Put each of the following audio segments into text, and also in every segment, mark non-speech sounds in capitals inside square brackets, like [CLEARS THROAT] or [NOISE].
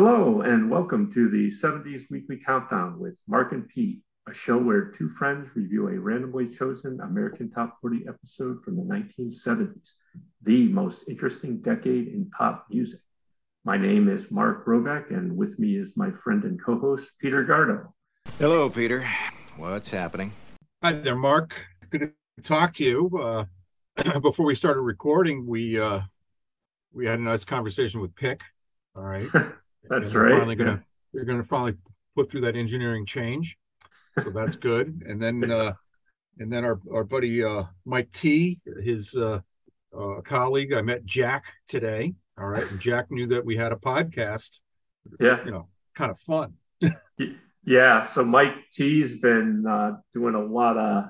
Hello, and welcome to the 70s Weekly Countdown with Mark and Pete, a show where two friends review a randomly chosen American Top 40 episode from the 1970s, the most interesting decade in pop music. My name is Mark Roback, and with me is my friend and co host, Peter Gardo. Hello, Peter. What's happening? Hi there, Mark. Good to talk to you. Uh, [CLEARS THROAT] before we started recording, we uh, we had a nice conversation with Pick. All right, [LAUGHS] that's right. Finally gonna yeah. we're gonna finally put through that engineering change, so that's [LAUGHS] good. And then uh, and then our our buddy uh, Mike T, his uh, uh, colleague, I met Jack today. All right, and Jack knew that we had a podcast. Yeah, you know, kind of fun. yeah, so Mike T's been uh, doing a lot of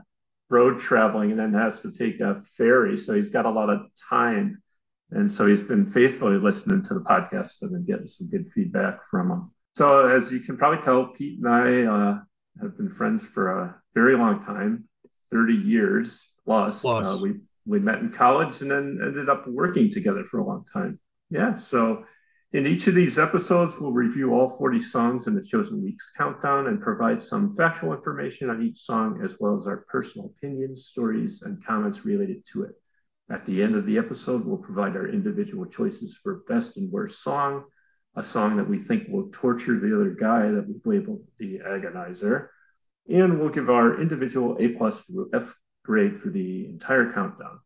road traveling and then has to take a ferry. So he's got a lot of time. And so he's been faithfully listening to the podcast and been getting some good feedback from him. So as you can probably tell, Pete and I uh, have been friends for a very long time, 30 years plus. plus. Uh, we, we met in college and then ended up working together for a long time. Yeah. So in each of these episodes, we'll review all 40 songs in the chosen week's countdown and provide some factual information on each song, as well as our personal opinions, stories, and comments related to it. At the end of the episode, we'll provide our individual choices for best and worst song, a song that we think will torture the other guy that we've labeled the agonizer, and we'll give our individual A plus through F grade for the entire countdown.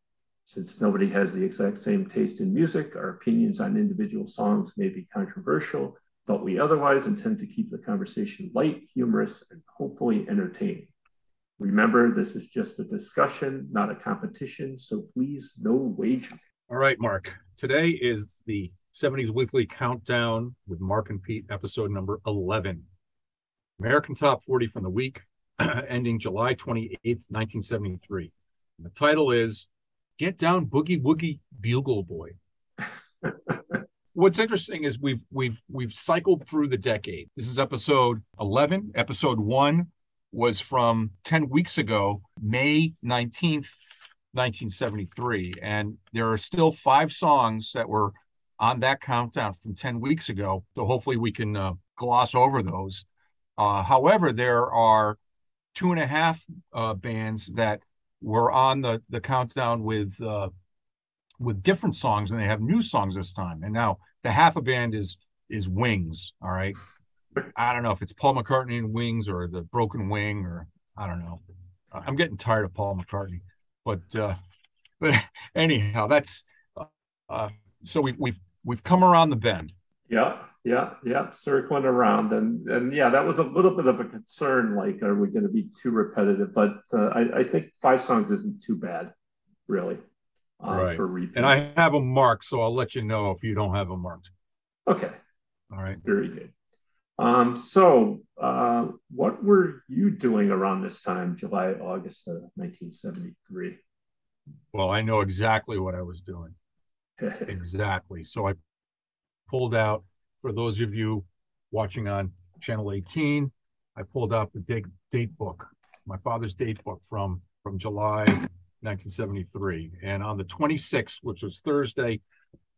Since nobody has the exact same taste in music, our opinions on individual songs may be controversial, but we otherwise intend to keep the conversation light, humorous, and hopefully entertaining. Remember, this is just a discussion, not a competition, so please no wagering. All right, Mark. Today is the 70s Weekly Countdown with Mark and Pete, episode number 11. American Top 40 from the week [CLEARS THROAT] ending July 28th, 1973. And the title is Get Down Boogie Woogie Bugle Boy. [LAUGHS] What's interesting is we've we've we've cycled through the decade. This is episode 11. Episode 1 was from 10 weeks ago, May 19th, 1973, and there are still 5 songs that were on that countdown from 10 weeks ago. So hopefully we can uh, gloss over those. Uh, however, there are two and a half uh, bands that were on the the countdown with uh, with different songs, and they have new songs this time. And now the half a band is is Wings. All right, I don't know if it's Paul McCartney and Wings or the Broken Wing or I don't know. I'm getting tired of Paul McCartney, but uh, but [LAUGHS] anyhow, that's uh, so we've we've we've come around the bend. Yeah, yeah, yeah, circling around, and and yeah, that was a little bit of a concern. Like, are we going to be too repetitive? But uh, I, I think five songs isn't too bad, really, um, right. for repeat. And I have them marked, so I'll let you know if you don't have them marked. Okay. All right. Very good. Um, so, uh, what were you doing around this time, July, August of 1973? Well, I know exactly what I was doing. [LAUGHS] exactly. So I pulled out for those of you watching on channel 18, I pulled out the date, date book, my father's date book from from July 1973. And on the 26th, which was Thursday,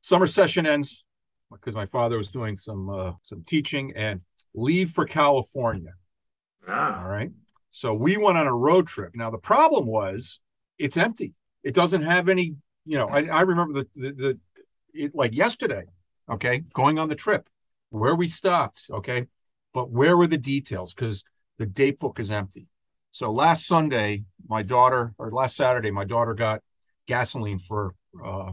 summer session ends because my father was doing some uh, some teaching and leave for California. Ah. All right. So we went on a road trip. Now the problem was it's empty. It doesn't have any. You know, I, I remember the the, the it, like yesterday. Okay, going on the trip where we stopped, okay, but where were the details? Because the date book is empty. So last Sunday, my daughter, or last Saturday, my daughter got gasoline for uh,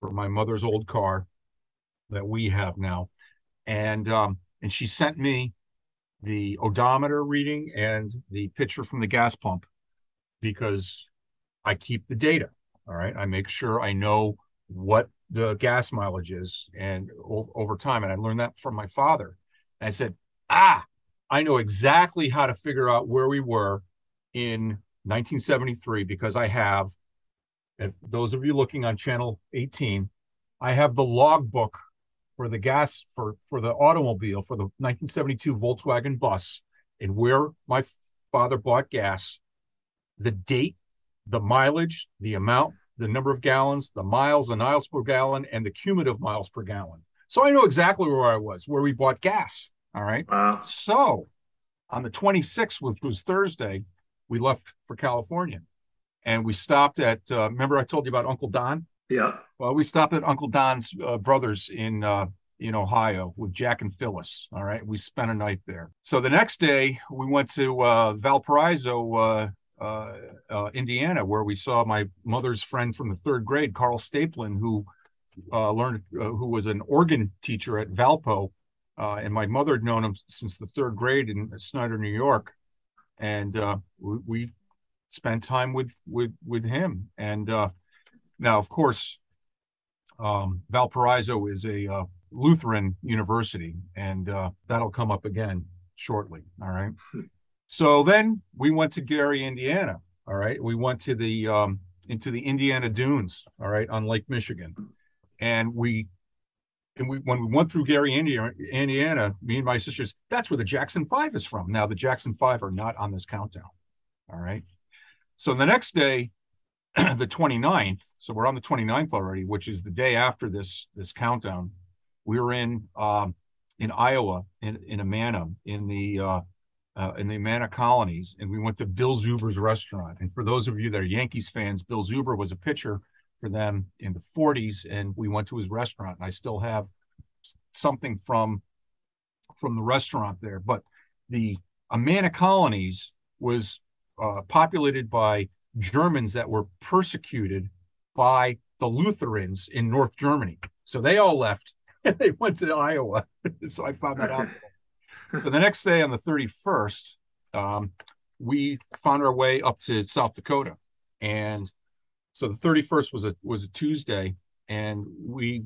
for my mother's old car that we have now, and um, and she sent me the odometer reading and the picture from the gas pump because I keep the data. All right, I make sure I know what the gas mileage is and over time. And I learned that from my father. And I said, ah, I know exactly how to figure out where we were in 1973 because I have, if those of you looking on channel 18, I have the logbook for the gas for for the automobile for the 1972 Volkswagen bus and where my father bought gas, the date, the mileage, the amount, the number of gallons, the miles, the miles per gallon, and the cumulative miles per gallon. So I know exactly where I was, where we bought gas. All right. Wow. So on the 26th, which was Thursday, we left for California and we stopped at, uh, remember I told you about Uncle Don? Yeah. Well, we stopped at Uncle Don's uh, brothers in uh, in Ohio with Jack and Phyllis. All right, we spent a night there. So the next day we went to uh, Valparaiso, uh, uh, uh, Indiana, where we saw my mother's friend from the third grade, Carl Staplin, who learned who was an organ teacher at Valpo, and my mother had known him since the third grade in Snyder, New York, and we, we, spent time with with with him and now, of course, um, Valparaiso is a uh, Lutheran university, and uh, that'll come up again shortly. All right. So then we went to Gary, Indiana. All right. We went to the um, into the Indiana Dunes. All right, on Lake Michigan, and we and we when we went through Gary, Indiana, Indiana, me and my sisters, that's where the Jackson Five is from. Now the Jackson Five are not on this countdown. All right. So the next day, [CLEARS THROAT] the 29th, so we're on the 29th already, which is the day after this this countdown. We were in um, in Iowa in in Amana in the uh, uh, in the Amana colonies, and we went to Bill Zuber's restaurant. And for those of you that are Yankees fans, Bill Zuber was a pitcher for them in the 40s, and we went to his restaurant. And I still have something from from the restaurant there. But the Amana colonies was uh, populated by Germans that were persecuted by the Lutherans in North Germany. So they all left [LAUGHS] and they went to Iowa. [LAUGHS] so I found that out. so the next day on the 31st, um, we found our way up to South Dakota. And so the 31st was a was a Tuesday, and we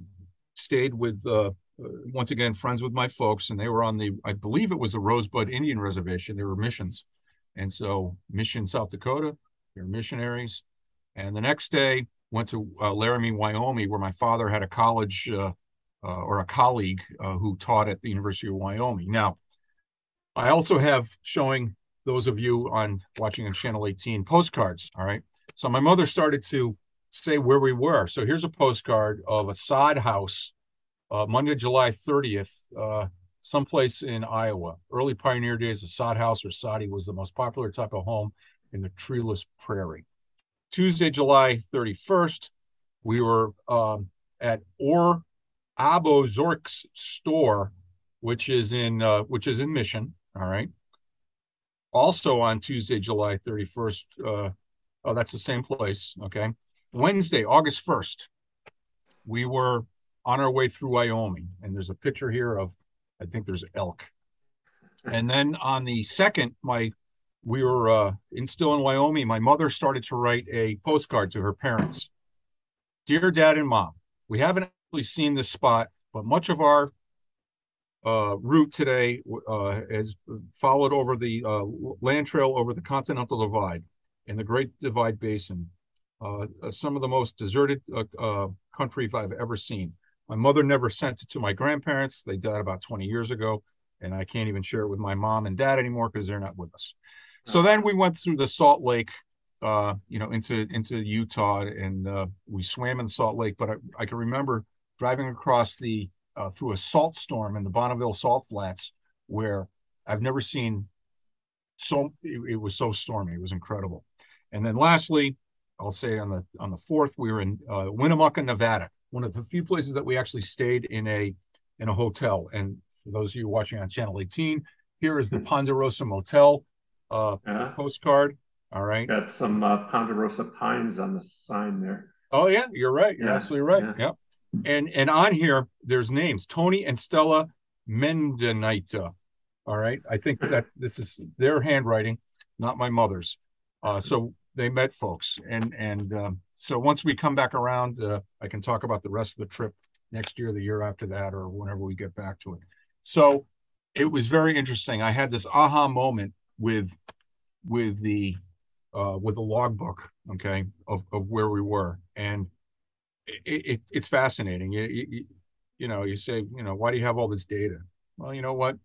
stayed with uh, once again friends with my folks, and they were on the I believe it was the Rosebud Indian Reservation. They were missions, and so Mission South Dakota, they're missionaries. And the next day, went to uh, Laramie, Wyoming, where my father had a college uh, uh, or a colleague uh, who taught at the University of Wyoming. Now, I also have showing those of you on watching on Channel 18 postcards. All right. So my mother started to say where we were. So here's a postcard of a sod house, uh, Monday, July 30th, uh, someplace in Iowa. Early pioneer days, a sod house or soddy was the most popular type of home in the treeless prairie. Tuesday, July 31st, we were um, at Or Abo Zork's store, which is in uh, which is in Mission. All right. Also on Tuesday, July 31st, uh, oh, that's the same place. Okay. Wednesday, August 1st, we were on our way through Wyoming, and there's a picture here of, I think there's elk. And then on the second, my we were uh, in still in Wyoming. My mother started to write a postcard to her parents. Dear Dad and Mom, we haven't actually seen this spot, but much of our uh, route today uh, has followed over the uh, land trail over the Continental Divide in the Great Divide Basin. Uh, uh, some of the most deserted country I've ever seen. My mother never sent it to my grandparents. They died about 20 years ago, and I can't even share it with my mom and dad anymore because they're not with us. So then we went through the Salt Lake, uh, you know, into into Utah, and uh, we swam in the Salt Lake. But I, I can remember driving across the uh, through a salt storm in the Bonneville Salt Flats, where I've never seen so. It, it was so stormy. It was incredible. And then lastly, I'll say on the on the fourth, we were in uh, Winnemucca, Nevada, one of the few places that we actually stayed in a in a hotel. And for those of you watching on Channel 18, here is the hmm. Ponderosa Motel uh, uh-huh. postcard. All right. Got some uh, Ponderosa pines on the sign there. Oh yeah, you're right. You're yeah. absolutely right. Yeah. Yep. And and on here there's names Tony and Stella Mendenita. All right. I think [LAUGHS] that this is their handwriting, not my mother's. Uh, so they met folks, and and um, so once we come back around, uh, I can talk about the rest of the trip next year, the year after that, or whenever we get back to it. So it was very interesting. I had this aha moment with with the uh, with the logbook, okay, of, of where we were, and it, it it's fascinating. You, you, you know, you say, you know, why do you have all this data? Well, you know what?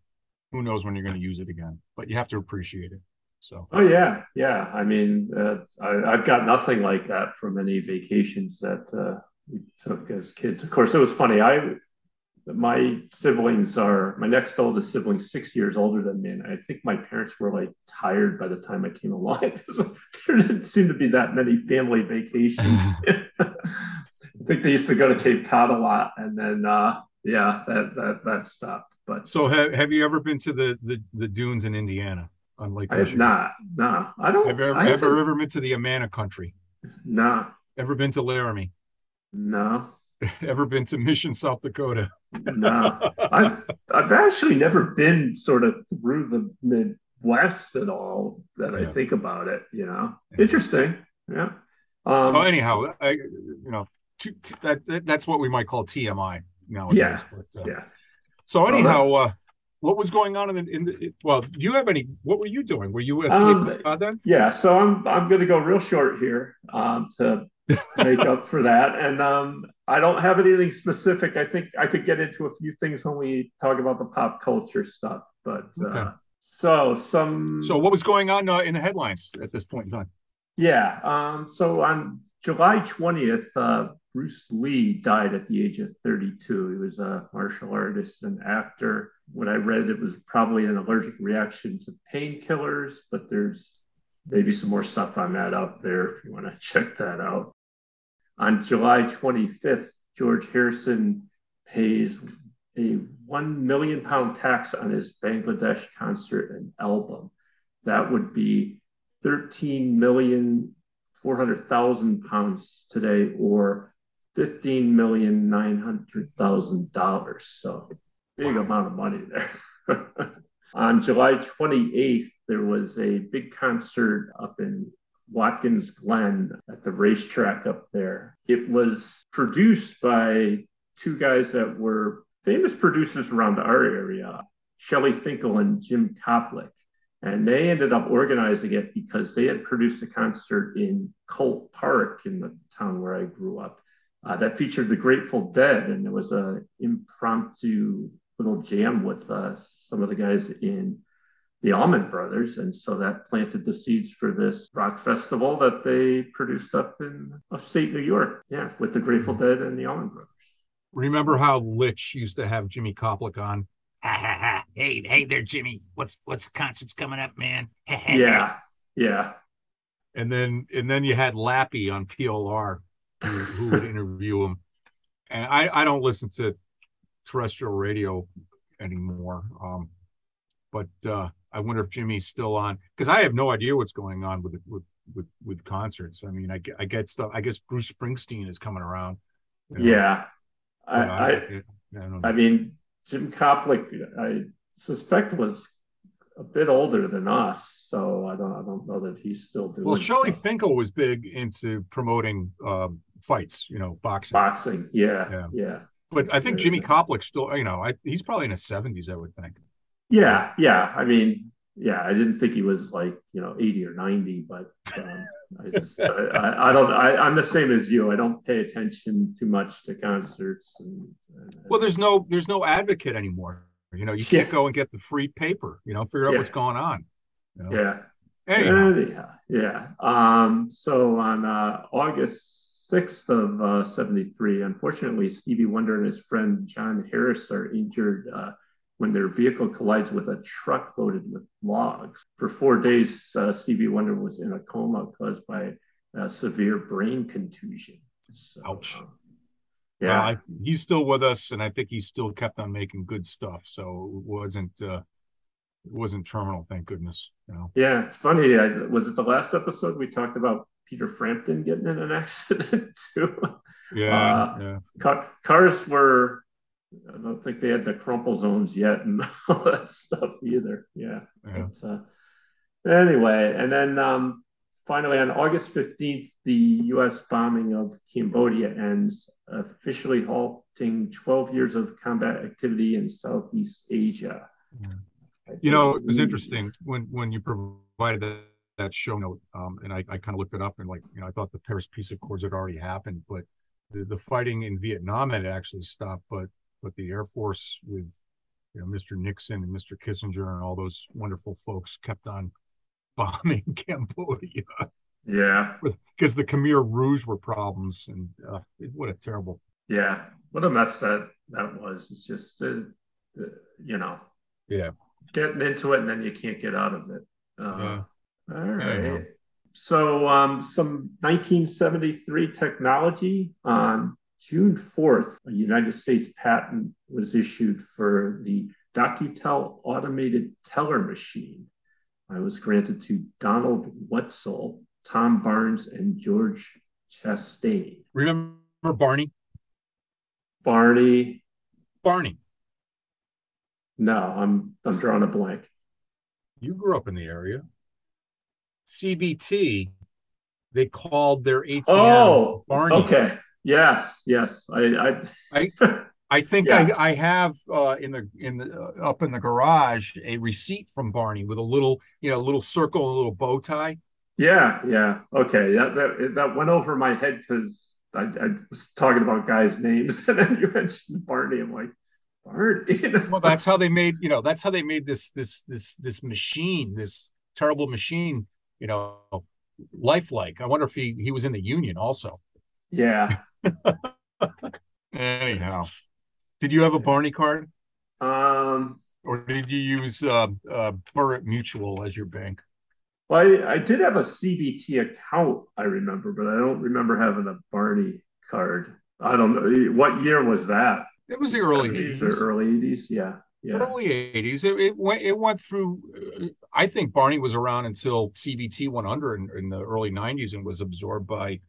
Who knows when you're going to use it again? But you have to appreciate it. So. Oh yeah, yeah. I mean, uh, I, have got nothing like that from any vacations that uh, we took as kids. Of course, it was funny. I my siblings are my next oldest sibling six years older than me and i think my parents were like tired by the time i came along. [LAUGHS] There didn't seem to be that many family vacations. [LAUGHS] I think they used to go to cape cod a lot and then uh yeah that that that stopped but so have, have you ever been to the the, the dunes in indiana on lake i have not no. I don't have you ever, ever, ever been to the amana country? No. Ever been to laramie? No [LAUGHS] ever been to mission south dakota no, I've I've actually never been sort of through the Midwest at all. That yeah. I think about it, you know, yeah. interesting. Yeah. Um, so anyhow, I, you know, t- t- that, that, that's what we might call TMI nowadays. Yeah. But, uh, yeah. So anyhow, uh, what was going on in the, in the well? Do you have any? What were you doing? Were you at um, then? Yeah. So I'm I'm going to go real short here um, to make up for that, and um, I don't have anything specific. I think I could get into a few things when we talk about the pop culture stuff. But okay. uh, so some. So what was going on uh, in the headlines at this point in time? Yeah. Um, so on July twentieth, uh, Bruce Lee died at the age of thirty-two. He was a martial artist and actor. What I read, it was probably an allergic reaction to painkillers, but there's maybe some more stuff on that out there if you want to [LAUGHS] check that out. On July 25th, George Harrison pays a one million pound tax on his Bangladesh concert and album. That would be 13 million 400,000 pounds today or 15 million 900,000 dollars. So big amount of money there. [LAUGHS] on July 28th, there was a big concert up in Watkins Glen at the racetrack up there. It was produced by two guys that were famous producers around our area, Shelly Finkel and Jim Koplik. And they ended up organizing it because they had produced a concert in Colt Park in the town where I grew up uh, that featured the Grateful Dead. And there was an impromptu little jam with uh, some of the guys in the Allman Brothers. And so that planted the seeds for this rock festival that they produced up in upstate New York. Yeah, with the Grateful mm-hmm. Dead and the Allman Brothers. Remember how Litch used to have Jimmy Koplik on? Ha ha ha. Hey, hey there, Jimmy. What's what's the concert's coming up, man? yeah. Yeah. And then and then you had Lappy on PLR who, who would interview him. And I, I don't listen to terrestrial radio anymore. Um, but uh, I wonder if Jimmy's still on because I have no idea what's going on with with with with concerts. I mean, I get, I get stuff. I guess Bruce Springsteen is coming around. You know? Yeah, I I, I, I, mean Jim Koplik, I suspect was a bit older than us, so I don't I don't know that he's still doing. Well, Shelly Finkel was big into promoting um, fights, you know, boxing. Boxing, yeah, yeah. yeah. But I think Jimmy Koplik still, you know, I, he's probably in his seventies, I would think. Yeah, yeah. I mean, yeah, I didn't think he was like you know eighty or ninety, but um, I just I, I, don't. I, am the same as you. I don't pay attention too much to concerts. And, and well, there's no there's no advocate anymore. You know, you can't yeah. go and get the free paper. You know, figure out yeah. what's going on. You know? Yeah. Anyhow. yeah. Um, so on uh, August 6th of uh, 73, unfortunately, Stevie Wonder and his friend John Harris are injured uh, when their vehicle collides with a truck loaded with logs. For four days, uh, Stevie Wonder was in a coma caused by a severe brain contusion. So, Ouch. Um, yeah, well, I, he's still with us, and I think he still kept on making good stuff. So it wasn't uh, it wasn't terminal, thank goodness. You know? Yeah, it's funny. I, was it the last episode we talked about Peter Frampton getting in an [LAUGHS] accident too? Yeah, uh, yeah. Car, cars were I don't think they had the crumple zones yet and [LAUGHS] all that stuff either. Yeah. yeah. But, uh, anyway, and then um, finally on August 15th, the U.S. bombing of Cambodia ends, officially halting 12 years of combat activity in Southeast Asia. Yeah. You know, it was interesting when when you provided that, that show note, um, and I, I kind of looked it up and like, you know, I thought the Paris Peace Accords had already happened, but the, the fighting in Vietnam had actually stopped, but but the Air Force with you know Mr. Nixon and Mr. Kissinger and all those wonderful folks kept on [LAUGHS] bombing Cambodia. Yeah, because the Khmer Rouge were problems, and uh, what a terrible Yeah, what a mess that that was. It's just, uh, uh, you know, yeah, getting into it and then you can't get out of it. Uh, yeah. All right. So, um, some 1973 technology on June 4th, a United States patent was issued for the DocuTel automated teller machine. I was granted to Donald Wetzel, Tom Barnes, and George Chastain. Remember Barney? Barney. Barney. No, I'm I'm drawing a blank. You grew up in the area. CBT, they called their ATM oh, Barney. Okay. Yes. Yes. I. I, I, [LAUGHS] I think yeah. I, I have uh, in the in the uh, up in the garage a receipt from Barney with a little you know a little circle, and a little bow tie. Yeah. Yeah. Okay. That that, that went over my head because I, I was talking about guys' names, [LAUGHS] and then you mentioned Barney. I'm like, Barney. [LAUGHS] well, that's how they made you know that's how they made this this this this machine, this terrible machine you know, lifelike. I wonder if he he was in the union also. Yeah. [LAUGHS] Anyhow, did you have a Barney card? Um, or did you use uh, uh, Burritt Mutual as your bank? Well, I, I did have a CBT account, I remember, but I don't remember having a Barney card. I don't know what year was that. It was the early 80s. Or early 80s, yeah yeah. early 80s it, it, went it went through uh, i think barney was around until cbt went under in, in the early 90s and was absorbed by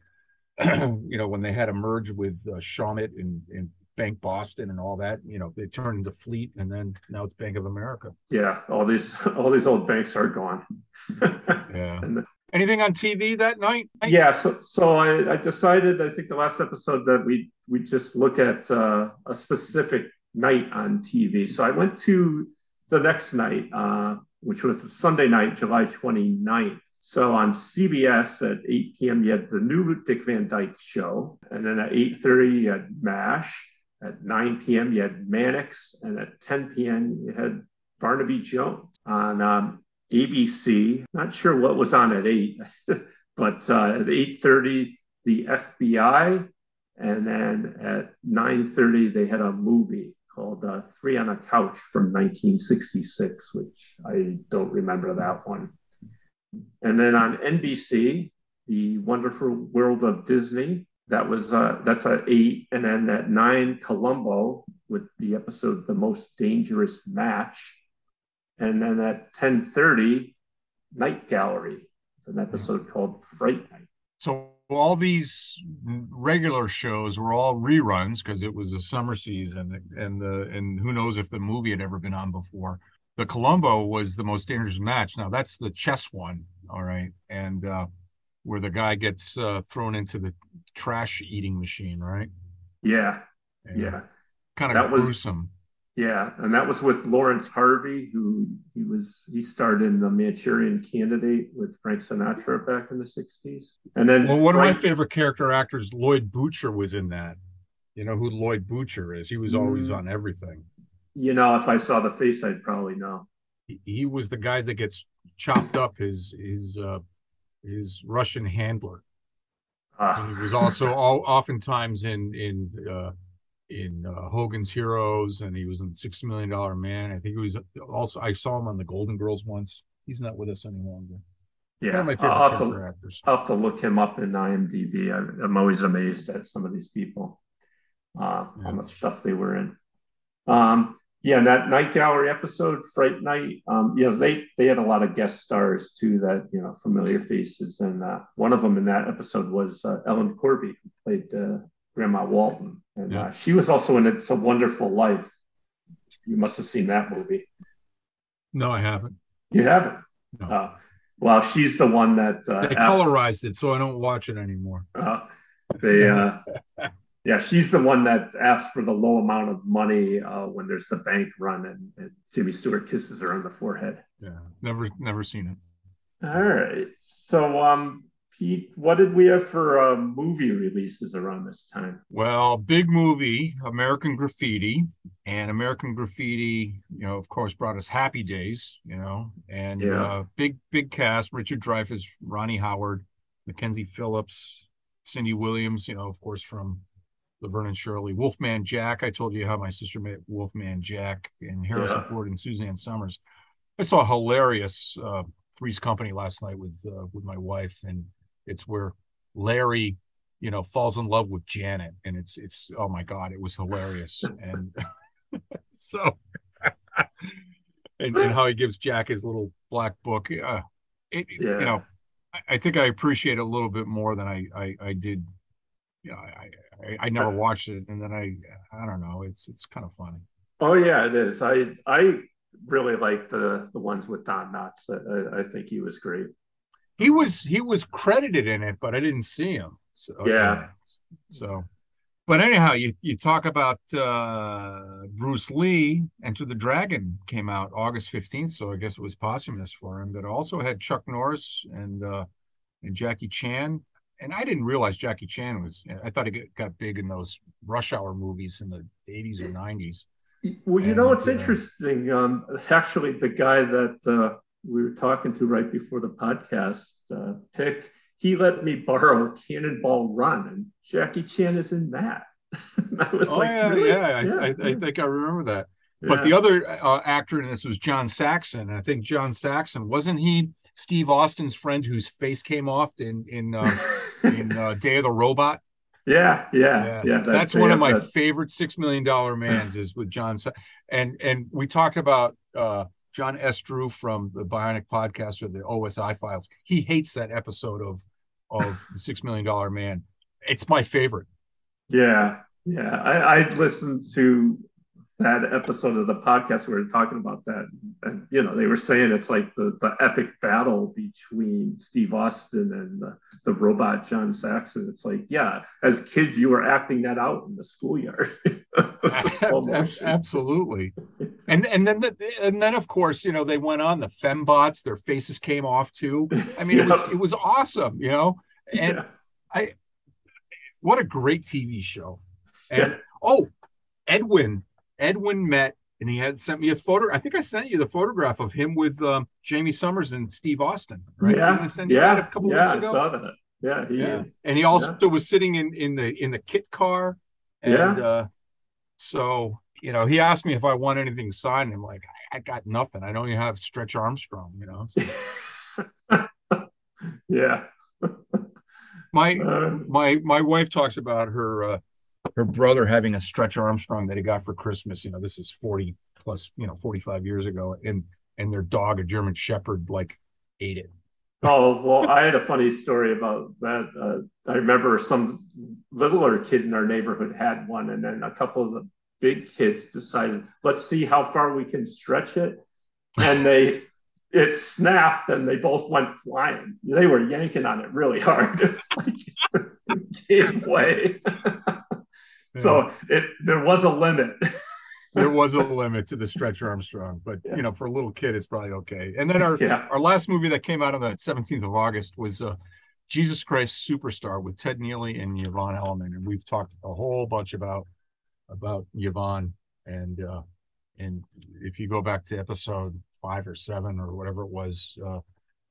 [CLEARS THROAT] you know when they had a merge with uh, Shawmut and, and bank boston and all that you know they turned into fleet and then now it's bank of america. Yeah all these [LAUGHS] all these old banks are gone. [LAUGHS] Yeah. And, anything on tv that night? Yeah so so I, I decided i think the last episode that we we just look at uh, a specific night on TV. So I went to the next night, uh, which was Sunday night, July 29th. So on CBS at 8 p.m., you had the new Dick Van Dyke show. And then at 8.30, you had MASH. At 9 p.m., you had Mannix. And at 10 p.m., you had Barnaby Jones. On um, ABC, not sure what was on at 8, [LAUGHS] but uh, at 8.30, the FBI. And then at 9.30, they had a movie called uh, Three on a Couch from 1966, which I don't remember that one. And then on NBC, The Wonderful World of Disney, that was uh, that's at eight, and then at nine, Columbo with the episode The Most Dangerous Match, and then at 10:30, Night Gallery, an episode called Fright Night. So all these regular shows were all reruns because it was a summer season and the and who knows if the movie had ever been on before the columbo was the most dangerous match now that's the chess one all right and uh where the guy gets uh thrown into the trash eating machine right yeah and yeah kind of that gruesome yeah, and that was with Laurence Harvey, who he was he starred in the Manchurian Candidate with Frank Sinatra back in the '60s. And then, well, one Frank, of my favorite character actors, Lloyd Bochner, was in that. You know who Lloyd Bochner is? He was always mm, on everything. You know, if I saw the face, I'd probably know. He, he was the guy that gets chopped up. His his uh, his Russian handler. Uh. He was also [LAUGHS] all, oftentimes in in uh, in uh, Hogan's Heroes, and he was in Six Million Dollar Man. I think he was also. I saw him on the Golden Girls once. He's not with us any longer. Yeah, One of my favorite I'll have, to, actors. I'll have to look him up in IMDb. I, am always amazed at some of these people, uh, yeah. how much stuff they were in. Um, yeah, that night gallery episode, Fright Night. Um, you know, they they had a lot of guest stars too, that you know, familiar faces, and uh, one of them in that episode was uh, Ellen Corby, who played uh, Grandma Walton, and yeah. uh, she was also in It's a Wonderful Life. You must have seen that movie. No, I haven't. You haven't. No. Uh, well, she's the one that uh, they asked, colorized it, so I don't watch it anymore. Uh, they, uh, [LAUGHS] yeah, she's the one that asks for the low amount of money uh, when there's the bank run, and, and Jimmy Stewart kisses her on the forehead. Yeah, never, never seen it. All right, so um, Pete, what did we have for uh, movie releases around this time? Well, big movie, American Graffiti, and American Graffiti, you know, of course, brought us Happy Days, you know, and yeah. uh, big big cast: Richard Dreyfuss, Ronnie Howard, Mackenzie Phillips, Cindy Williams, you know, of course, from Laverne and Shirley, Wolfman Jack. I told you how my sister met Wolfman Jack and Harrison yeah. Ford and Suzanne Somers. I saw a hilarious uh, Three's Company last night with uh, with my wife, and it's where Larry, you know, falls in love with Janet, and it's it's oh my god, it was hilarious, and [LAUGHS] so and, and how he gives Jack his little black book. Uh, it, yeah. You know, I, I, think I appreciate it a little bit more than I I, I did. You know, I, I, I never watched it, and then I I don't know. It's it's kind of funny. Oh yeah, it is. I I really like the the ones with Don Knotts. I, I think he was great. He was he was credited in it, but I didn't see him. So yeah. So but anyhow, you, you talk about uh, Bruce Lee, Enter the Dragon came out August 15th, so I guess it was posthumous for him. But also had Chuck Norris and uh, and Jackie Chan. And I didn't realize Jackie Chan was, I thought he got big in those Rush Hour movies in the 80s or 90s. Well, you and, know, it's uh, interesting. Um, actually, the guy that uh, we were talking to right before the podcast uh, pick he let me borrow Cannonball Run, and Jackie Chan is in that. [LAUGHS] I was oh, like, yeah, really? yeah, yeah, I, I, I, think I remember that. Yeah. But the other uh, actor in this was John Saxon. I think John Saxon wasn't he Steve Austin's friend whose face came off in in uh, in [LAUGHS] uh, Day of the Robot. Yeah, yeah, yeah. yeah that, that's one of my favorite Six Million Dollar Mans is with John. And and we talked about uh, John S. Drew from the Bionic Podcast or the OSI Files. He hates that episode of of the Six Million Dollar Man. It's my favorite. Yeah, yeah. I, I listened to that episode of the podcast where we are talking about that, and you know they were saying it's like the, the epic battle between Steve Austin and the, the robot John Saxon. It's like, yeah, as kids you were acting that out in the schoolyard. [LAUGHS] [LAUGHS] Absolutely, and and then the, and then of course you know they went on the fembots. Their faces came off too. I mean, it was [LAUGHS] it was awesome, you know. And yeah. I, what a great TV show. And yeah. oh, Edwin Edwin met and he had sent me a photo. I think I sent you the photograph of him with um, Jaime Sommers and Steve Austin, right? Yeah, yeah, a couple yeah, weeks ago. I saw that. Yeah, he, yeah. And he also yeah. was sitting in in the in the kit car, and yeah. uh, so you know he asked me if I want anything signed. I'm like, I, I got nothing. I don't even have Stretch Armstrong, you know. So. [LAUGHS] yeah. my uh, [LAUGHS] my my wife talks about her. Uh, her brother having a stretch Armstrong that he got for Christmas. You know, this is 40 plus, you know, 45 years ago. And and their dog, a German Shepherd, like ate it. Oh, well, I had a funny story about that. Uh, I remember some littler kid in our neighborhood had one, and then a couple of the big kids decided, let's see how far we can stretch it. And they, [LAUGHS] it snapped and they both went flying. They were yanking on it really hard. It's [LAUGHS] like, [LAUGHS] gave way. So it there was a limit. [LAUGHS] there was a [LAUGHS] limit to the stretch Armstrong, but yeah. you know, for a little kid, it's probably okay. And then our yeah. our last movie that came out on the 17th of August was uh, Jesus Christ Superstar with Ted Neeley and Yvonne Elliman, and we've talked a whole bunch about about Yvonne and uh, and if you go back to episode five or seven or whatever it was, uh,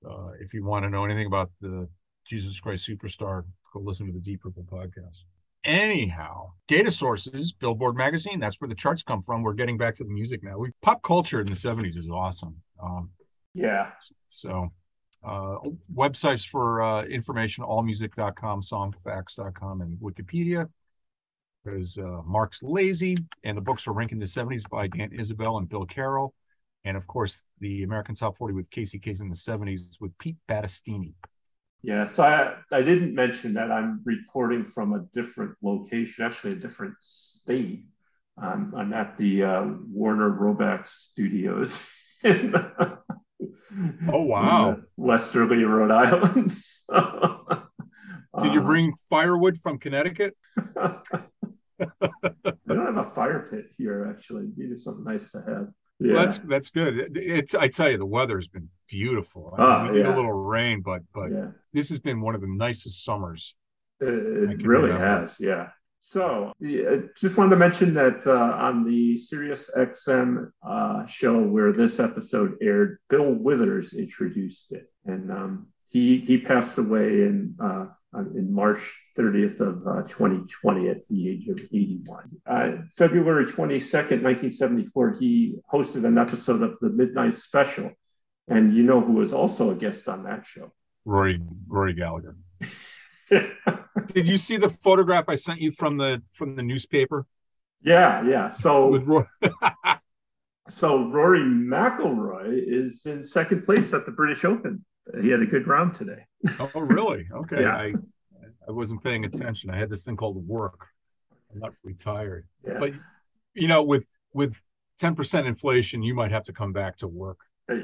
uh, if you want to know anything about the Jesus Christ Superstar, go listen to the Deep Purple podcast. Anyhow, data sources, Billboard magazine, that's where the charts come from. We're getting back to the music now. We pop culture in the 70s is awesome. Um, yeah. So uh, websites for uh, information, allmusic.com, songfacts.com, and Wikipedia. There's uh, Mark's Lazy, and the books are ranking the 70s by Dan Isabel and Bill Carroll. And of course, the American Top 40 with Casey Kasem in the 70s with Pete Battistini. Yeah, so I I didn't mention that I'm recording from a different location, actually a different state. I'm, I'm at the uh, Warner Roback Studios. [LAUGHS] In, oh wow, Westerly, Rhode Island. [LAUGHS] So, Did you uh, bring firewood from Connecticut? [LAUGHS] I don't have a fire pit here. Actually, It'd be something nice to have. Yeah. that's that's good. It's I tell you, the weather's been beautiful. I mean, oh, we yeah. a little rain, but but yeah. this has been one of the nicest summers. It, it really remember. has, yeah. So, yeah, just wanted to mention that uh, on the Sirius XM uh, show where this episode aired, Bill Withers introduced it, and um, he he passed away in uh, in March 30th of uh, 2020 at the age of 81. Uh, February 22nd, 1974, he hosted an episode of the Midnight Special. And you know who was also a guest on that show? Rory Rory Gallagher. [LAUGHS] Did you see the photograph I sent you from the from the newspaper? Yeah, yeah. So With Rory. [LAUGHS] so Rory McIlroy is in second place at the British Open. He had a good round today. oh, really? Okay. Yeah. I I wasn't paying attention. I had this thing called work. I'm not retired. Yeah. But you know, with with 10% inflation, you might have to come back to work.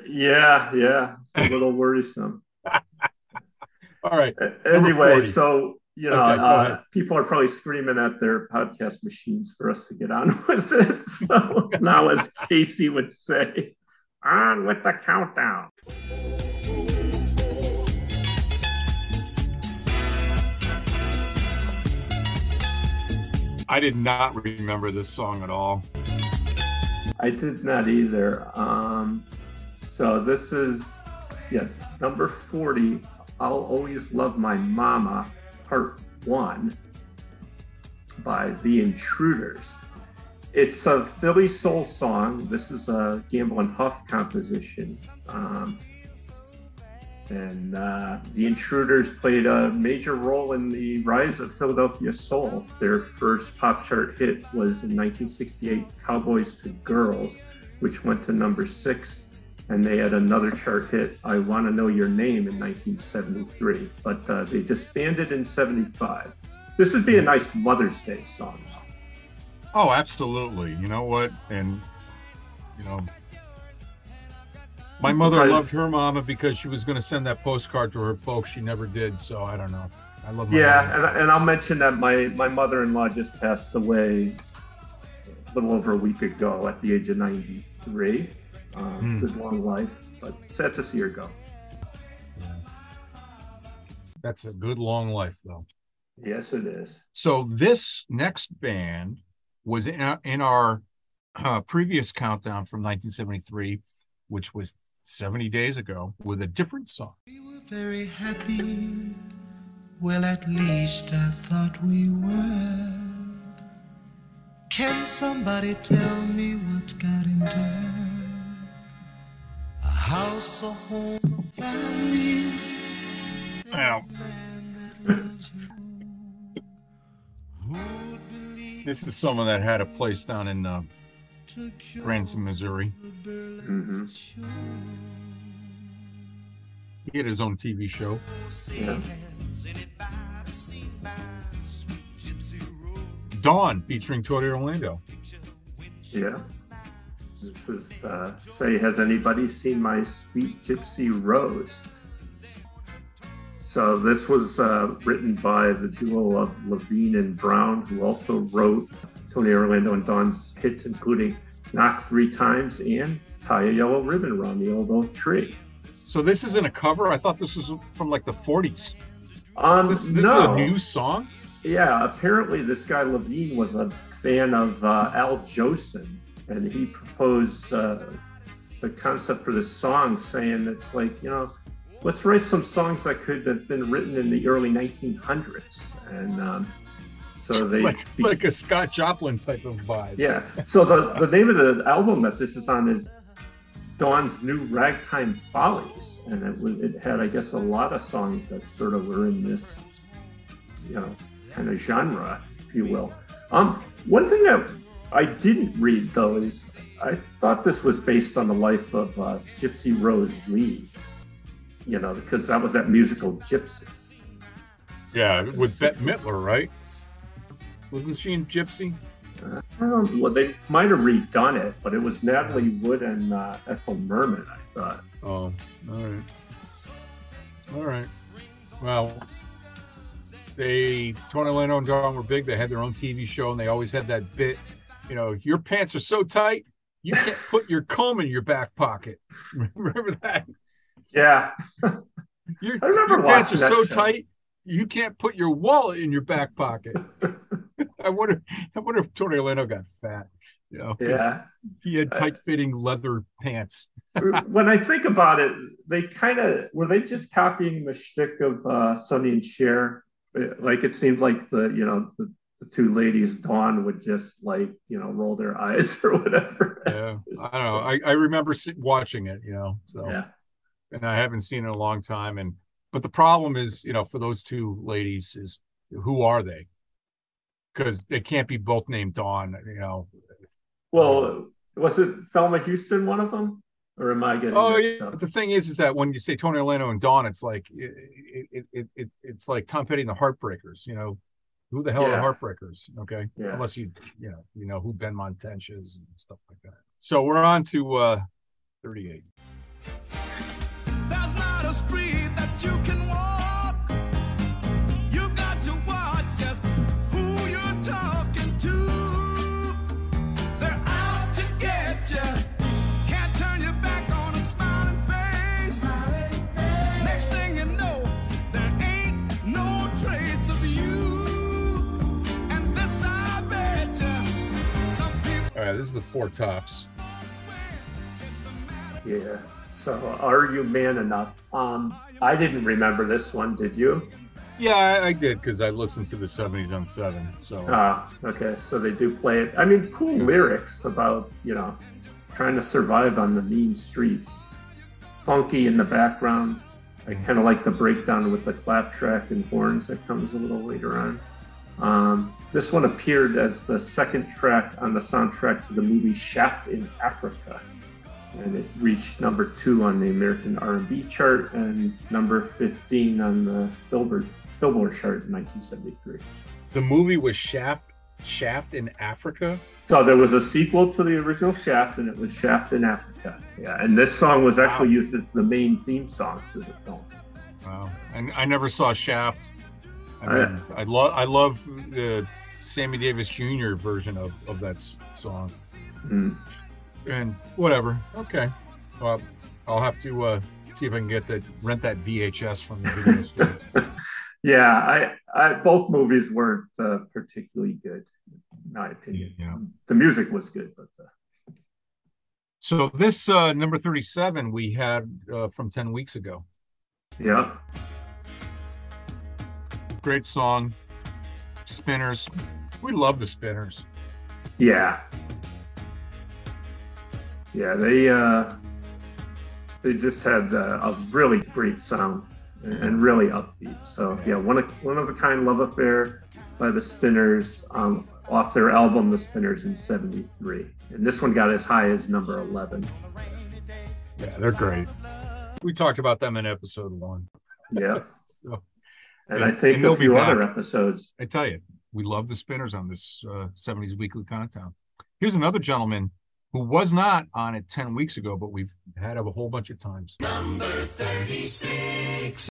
yeah, yeah. It's a [LAUGHS] little worrisome. [LAUGHS] All right. Anyway, so you know, Okay, uh, people are probably screaming at their podcast machines for us to get on [LAUGHS] with it. So now, as Casey would say, on with the countdown. I did not remember this song at all. I did not either. Um, so this is, yeah, number 40. I'll Always Love My Mama, part one by The Intruders. It's a Philly soul song. This is a Gamble and Huff composition. Um, and uh, the Intruders played a major role in the rise of Philadelphia soul. Their first pop chart hit was in 1968, "Cowboys to Girls," which went to number six, and they had another chart hit, "I Want to Know Your Name" in 1973. But uh, they disbanded in '75. This would be a nice Mother's Day song. Oh, absolutely. You know what? And you know, my mother loved her mama because she was going to send that postcard to her folks. She never did. So I don't know. I love my Yeah, and, and I'll mention that my, my mother-in-law just passed away a little over a week ago at the age of 93. Um, Hmm. Good long life, but sad to see her go. That's a good long life, though. Yes, it is. So this next band was in our, in our uh, previous countdown from 1973, which was 70 days ago, with a different song. We were very happy. Well, at least I thought we were. Can somebody tell me what's got into a house, a home, a family? Now, Man that loves you. Who'd believe this is someone that had a place down in uh, Branson, Missouri. Mhm. He had his own TV show. Yeah. Dawn, featuring Tony Orlando. Yeah. This is uh, say, has anybody seen my sweet gypsy rose? So this was uh, written by the duo of Levine and Brown, who also wrote Tony Orlando and Dawn's hits, including "Knock Three Times" and "Tie a Yellow Ribbon Around the Old Oak Tree." So this isn't a cover. I thought this was from like the 40s. Um, This, this no. is a new song. Yeah, apparently this guy Levine was a fan of uh, Al Jolson, and he proposed uh, the concept for this song, saying it's like you know, let's write some songs that could have been written in the early 1900s, and um, so [LAUGHS] they Like, be- like a Scott Joplin type of vibe. yeah. So the the name of the album that this is on is Dawn's New Ragtime Follies, and it was it had I guess a lot of songs that sort of were in this, you know, kind of genre, if you will. Um, one thing that I didn't read though is I thought this was based on the life of uh, Gypsy Rose Lee, you know, because that was that musical Gypsy. Yeah, with Bette Midler, right? Wasn't she in Gypsy? Uh, I don't know, well, they might have redone it, but it was Natalie Wood and uh, Ethel Merman, I thought. Oh, all right. All right. Well, they, Tony Leno and Dawn were big. They had their own TV show and they always had that bit, you know, your pants are so tight, you can't [LAUGHS] put your comb in your back pocket. [LAUGHS] Remember that? Yeah, Your, I remember your pants are so show. tight, you can't put your wallet in your back pocket. [LAUGHS] I wonder, I wonder if Tony Leno got fat. You know, yeah. he had tight fitting leather pants. [LAUGHS] when I think about it, they kind of were they just copying the shtick of uh, Sonny and Cher like it seemed like the you know the, the two ladies Dawn would just like you know roll their eyes [LAUGHS] or whatever. Yeah, I don't know. [LAUGHS] I, I remember watching it, you know. So yeah, and I haven't seen it in a long time. And but the problem is, you know, for those two ladies is who are they? Because they can't be both named Dawn, you know. Well, was it Thelma Houston one of them? Or am I getting? Oh yeah. Up? The thing is, is that when you say Tony Orlando and Dawn, it's like it, it, it, it it's like Tom Petty and the Heartbreakers. You know, who the hell yeah. are the Heartbreakers? Okay, yeah. unless you you know you know who Ben Tench is and stuff like that. So we're on to uh, thirty-eight. There's not a street that you can walk. This is the four tops. Yeah. So, are you man enough? Um, I didn't remember this one. Did you? Yeah, I, I did because I listened to the '70s on Seven. So. Ah, okay. So they do play it. I mean, cool lyrics about you know trying to survive on the mean streets. Funky in the background. I mm-hmm. kind of like the breakdown with the clap track and horns that comes a little later on. Um, this one appeared as the second track on the soundtrack to the movie Shaft in Africa, and it reached number two on the American R&B chart and number 15 on the Billboard Billboard chart in 1973. The movie was Shaft Shaft in Africa. So there was a sequel to the original Shaft, and it was Shaft in Africa. Yeah, and this song was actually wow. used as the main theme song for the film. Wow, and I never saw Shaft. I mean, I, I love I love the Sammy Davis Jr. version of of that song. Mm. And whatever. Okay. Well, I'll have to uh, see if I can get that rent that VHS from the video [LAUGHS] store. yeah, I, I both movies weren't uh, particularly good, in my opinion. Yeah. The music was good, but. Uh... So this uh, number thirty-seven we had uh, from ten weeks ago. Yeah. Great song. Spinners. We love the Spinners. Yeah. Yeah, they uh they just had uh, a really great sound and really upbeat. So yeah, one of one of a kind love affair by the Spinners um, off their album The Spinners in '73, and this one got as high as number 11. Yeah, they're great. We talked about them in episode one. Yeah. [LAUGHS] so, and, and, I think and a few other episodes. I tell you, we love the spinners on this uh, 70s weekly countdown. Here's another gentleman who was not on it 10 weeks ago, but we've had a whole bunch of times. Number 36.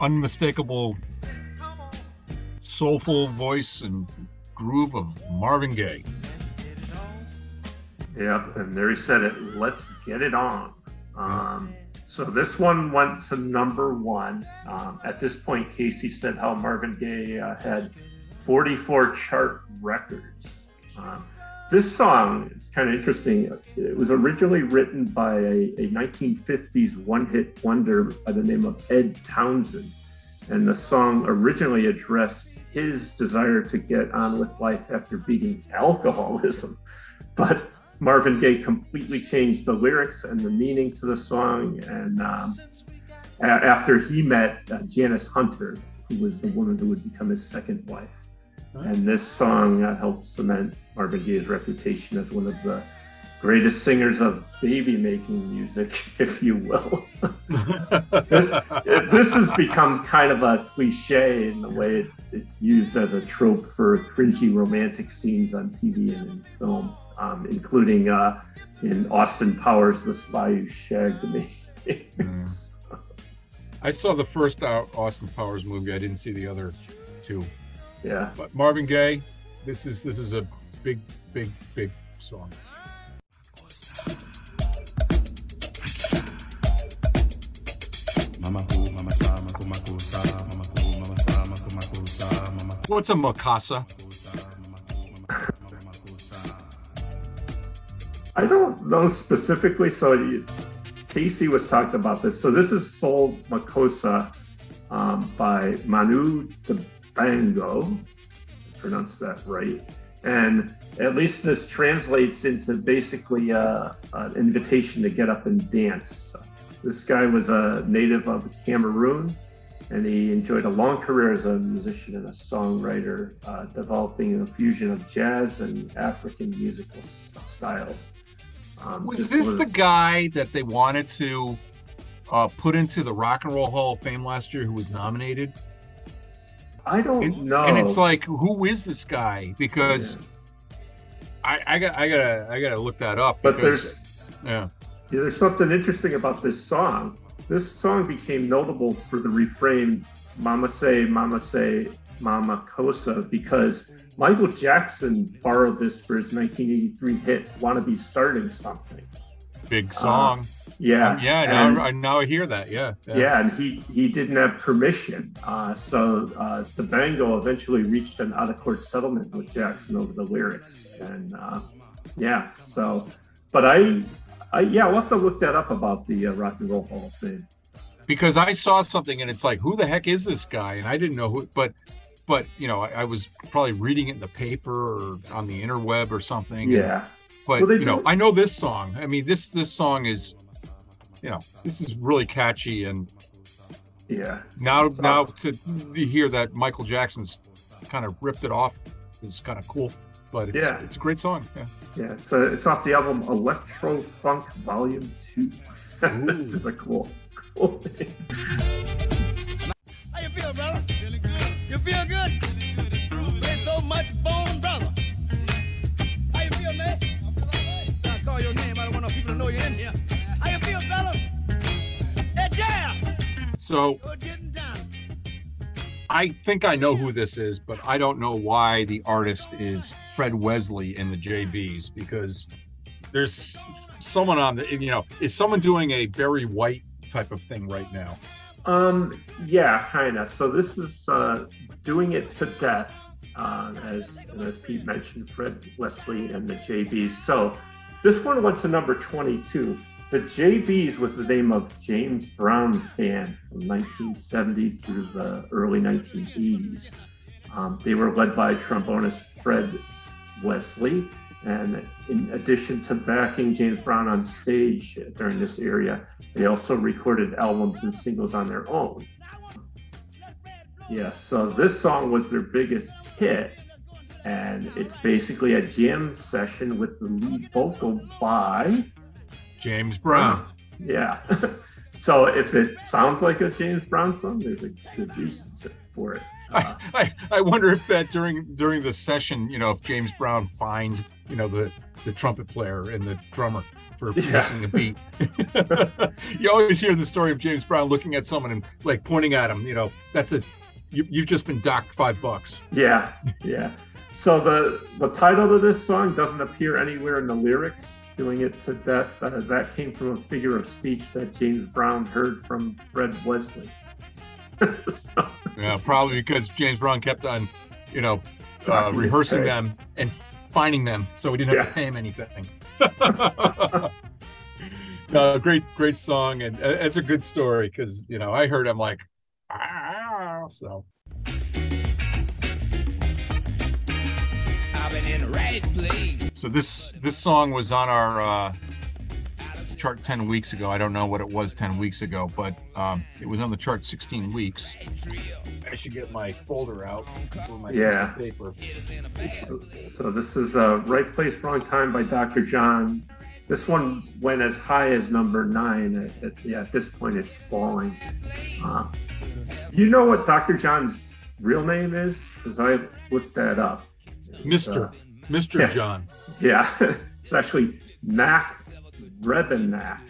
Unmistakable soulful voice and groove of Marvin Gaye. Yep, and there he said it. Let's get it on. Um, so this one went to number one. Um, at this point, Casey said how Marvin Gaye uh, had 44 chart records. Um, this song is kind of interesting. It was originally written by a, a 1950s one hit wonder by the name of Ed Townsend. And the song originally addressed his desire to get on with life after beating alcoholism. [LAUGHS] But Marvin Gaye completely changed the lyrics and the meaning to the song. And um, a- after he met uh, Janice Hunter, who was the woman who would become his second wife. And this song uh, helped cement Marvin Gaye's reputation as one of the greatest singers of baby making music, [LAUGHS] if you will. this, [LAUGHS] this, has become kind of a cliche in the way it, it's used as a trope for cringy romantic scenes on TV and in film, um, including uh, in Austin Powers' The Spy Who Shagged Me. mm. I saw the first Austin Powers movie. I didn't see the other two. Yeah. But Marvin Gaye, this is this is a big, big, big song. Mama cool, mama sa, mama cool, mama cool, mama sa, mama cool, mama sa, mama What's a makasa? I don't know specifically. So you, Casey was talking about this. So this is Soul Makossa um, by Manu Dibango. Pronounce that right. And at least this translates into basically uh, an invitation to get up and dance. This guy was a native of Cameroon, and he enjoyed a long career as a musician and a songwriter, uh, developing a fusion of jazz and African musical styles. Um, was this, was... the guy that they wanted to uh, put into the Rock and Roll Hall of Fame last year who was nominated? I don't and, know. And it's like, who is this guy? Because yeah. I, I got I gotta I gotta look that up. But because, there's yeah. yeah, there's something interesting about this song. This song became notable for the refrain "Mama say, Mama say, Mama Cosa" because Michael Jackson borrowed this for his 1983 hit "Wanna Be Starting Something." Big song. Uh, yeah, yeah. Now, I, now I hear that. Yeah, yeah, yeah and he he didn't have permission. Uh, so uh, Dibango eventually reached an out of court settlement with Jackson over the lyrics, and uh, yeah. So, but I, I yeah, I'll have to look that up about the uh, Rock and Roll Hall of Fame. Because I saw something and it's like, who the heck is this guy? And I didn't know who, but but you know, I, I was probably reading it in the paper or on the interweb or something. Yeah. And, but well, you know, I know this song. I mean, this this song is you know, this is really catchy and yeah. Now now to hear that Michael Jackson's kind of ripped it off is kind of cool. But it's yeah. it's a great song. Yeah. Yeah. So it's off the album Electro Funk Volume Two. [LAUGHS] this is a cool, cool thing. How you feel, brother? Feeling good. You feel good? You play so much bone, brother. How you feel, man? I call your name. I don't want no people to know you're in here. So, I think I know who this is, but I don't know why the artist is Fred Wesley in the JBs because there's someone on the, you know, is someone doing a Barry White type of thing right now? Um, yeah, kind of. So this is uh, doing it to death, uh, as as Pete mentioned, Fred Wesley and the JBs. So this one went to number 22. The JBs was the name of James Brown's band from 1970 through the early 1980s. Um, they were led by trombonist Fred Wesley, and in addition to backing James Brown on stage during this area, they also recorded albums and singles on their own. Yes, yeah, so this song was their biggest hit, and it's basically a jam session with the lead vocal by James Brown. yeah. [LAUGHS] so if it sounds like a James Brown song, there's a good reason for it. Uh, I, I, I wonder if that during during the session, you know, if James Brown fined, you know, the the trumpet player and the drummer for yeah. missing a beat. [LAUGHS] you always hear the story of James Brown looking at someone and like pointing at him. You know, that's a you, you've just been docked five bucks. Yeah, yeah. So the the title of this song doesn't appear anywhere in the lyrics doing it to death. Uh, that came from a figure of speech that James Brown heard from Fred Wesley. [LAUGHS] so. Yeah, probably because James Brown kept on, you know, uh, rehearsing them and finding them, so we didn't have yeah. to pay him anything. [LAUGHS] no, great, great song, and uh, it's a good story because you know I heard him like, ah, so. So this this song was on our uh, chart 10 weeks ago. I don't know what it was 10 weeks ago, but um, it was on the chart 16 weeks. I should get my folder out my yeah. paper. So, so, this is uh, Right Place, Wrong Time by Dr. John. This one went as high as number nine. At, at, yeah, at this point, it's falling. Uh, you know what Dr. John's real name is? Because I looked that up. Mr. Uh, Mr. Yeah. John. Yeah, [LAUGHS] it's actually Mac Rebennack.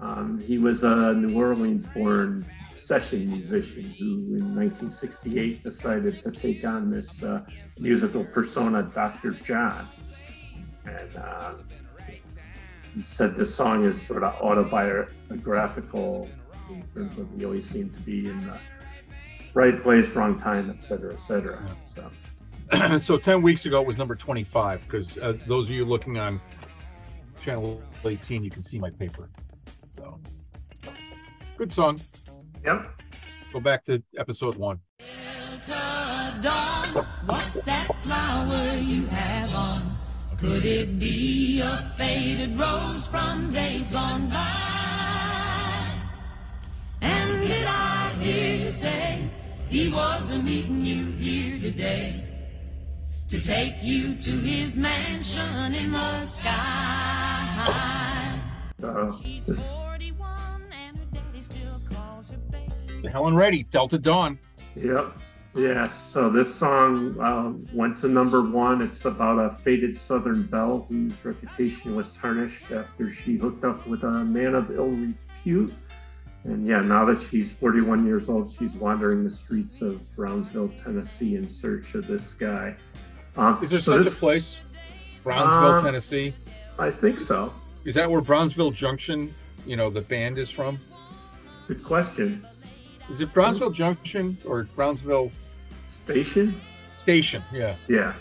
Um, he was a New Orleans born session musician who, in 1968, decided to take on this uh, musical persona, Dr. John. And uh, he said this song is sort of autobiographical in terms of he always seemed to be in the right place, wrong time, et cetera, et cetera. So [CLEARS THROAT] so 10 weeks ago it was number 25 because uh, those of you looking on channel 18 you can see my paper so good song yep. go back to episode one Dawn, what's that flower you have on? Could it be a faded rose from days gone by? And did I hear you say he wasn't meeting you here today to take you to his mansion in the sky? So She's this 41 and her daddy still calls her baby. helen reddy delta dawn Yep. Yeah. So this song um, went to number one. It's about a faded Southern belle whose reputation was tarnished after she hooked up with a man of ill repute. And yeah, now that she's 41 years old, she's wandering the streets of Brownsville, Tennessee, in search of this guy. Um, is there so such this- a place brownsville Um, tennessee I think so. is that where brownsville junction you know the band is from Good question. is it brownsville junction or brownsville Station? station yeah Yeah.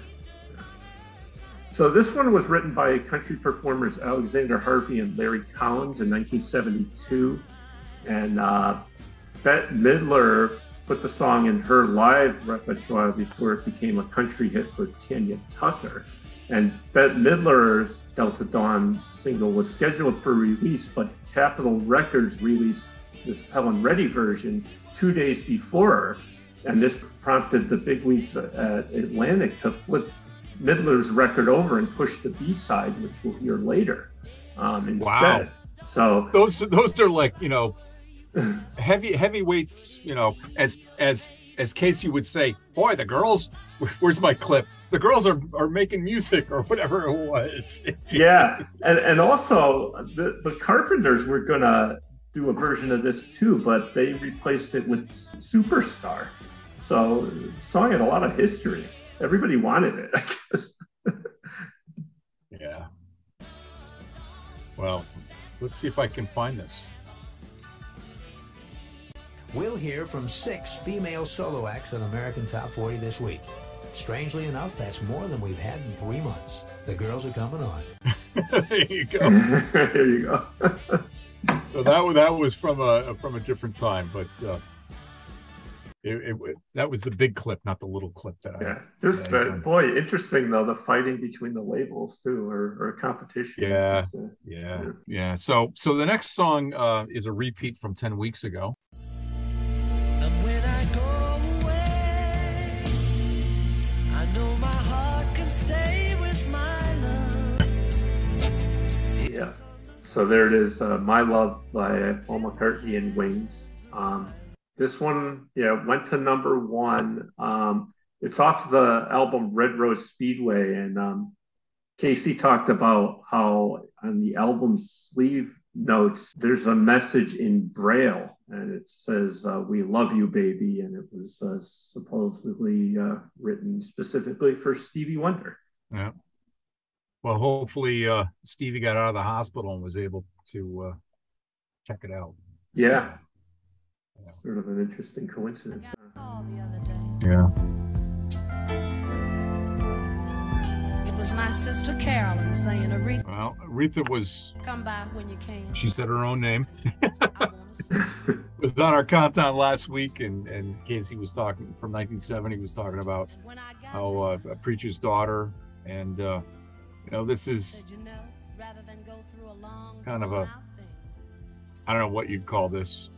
So this one was written by country performers Alexander Harvey and Larry Collins in 1972, and uh, Bette Midler put the song in her live repertoire before it became a country hit for Tanya Tucker. And Bette Midler's Delta Dawn single was scheduled for release, but Capitol Records released this Helen Reddy version two days before and this prompted the bigwigs at Atlantic to flip Midler's record over and push the B side, which we'll hear later um, instead. Wow. So those those are like you know heavy heavyweights you know as as as casey would say boy the girls [LAUGHS] where's my clip the girls are are making music or whatever it was [LAUGHS] yeah, and and also the the Carpenters were gonna do a version of this too, but they replaced it with Superstar. So song had a lot of history. Everybody wanted it, [LAUGHS] I guess. yeah well let's see if i can find this We'll hear from six female solo acts on American Top 40 this week. Strangely enough, that's more than we've had in three months. The girls are coming on. [LAUGHS] there you go [LAUGHS] there you go. so that was that was from a from a different time but uh it, it, that was the big clip not the little clip that i yeah, just that I uh, boy, interesting though the fighting between the labels too, or, or competition. Yeah. It's, uh, yeah Yeah. yeah so so the next song uh is a repeat from 10 weeks ago Yeah. So there it is, uh, "My Love" by Paul McCartney and Wings. Um, this one, yeah, went to number one. Um, it's off the album Red Rose Speedway, and um, Casey talked about how on the album sleeve notes there's a message in Braille, and it says uh, "We love you, baby," and it was uh, supposedly uh, written specifically for Stevie Wonder. Yeah. Well, hopefully uh, Stevie got out of the hospital and was able to uh, check it out. Yeah. Sort of an interesting coincidence. Call the other day. Yeah. Was my sister Carolyn saying, Aretha, Well, Aretha was, come by when you can. she said her own name. [LAUGHS] I wanna see [LAUGHS] you. was on our countdown last week, and, and Casey was talking from 1970, was talking about When I got how uh, a preacher's daughter, and, uh, you know, this is, said, you know, rather than go through a long, Kind of a- I don't know what you'd call this.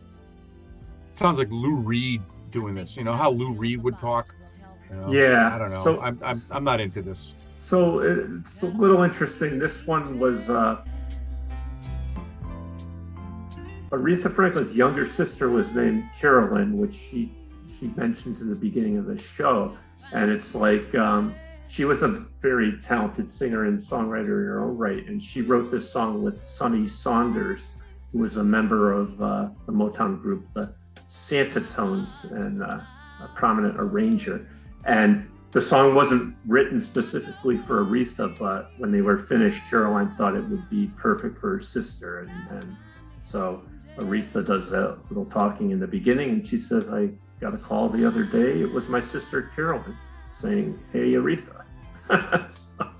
It sounds like Lou Reed doing this. You know how Lou Reed would talk? You know? Yeah, I don't know. so- I'm, I'm, I'm not into this. So it's a little interesting. This one was uh, Aretha Franklin's younger sister was named Carolyn, which she she mentions in the beginning of the show, and it's like um, she was a very talented singer and songwriter in her own right, and she wrote this song with Sonny Sanders, who was a member of uh, the Motown group, the Satintones, and uh, a prominent arranger, and the song wasn't written specifically for Aretha, but when they were finished, Caroline thought it would be perfect for her sister. And, and so Aretha does that little talking in the beginning, and she says, I got a call the other day. It was my sister Carolyn saying, "Hey, Aretha." So, [LAUGHS]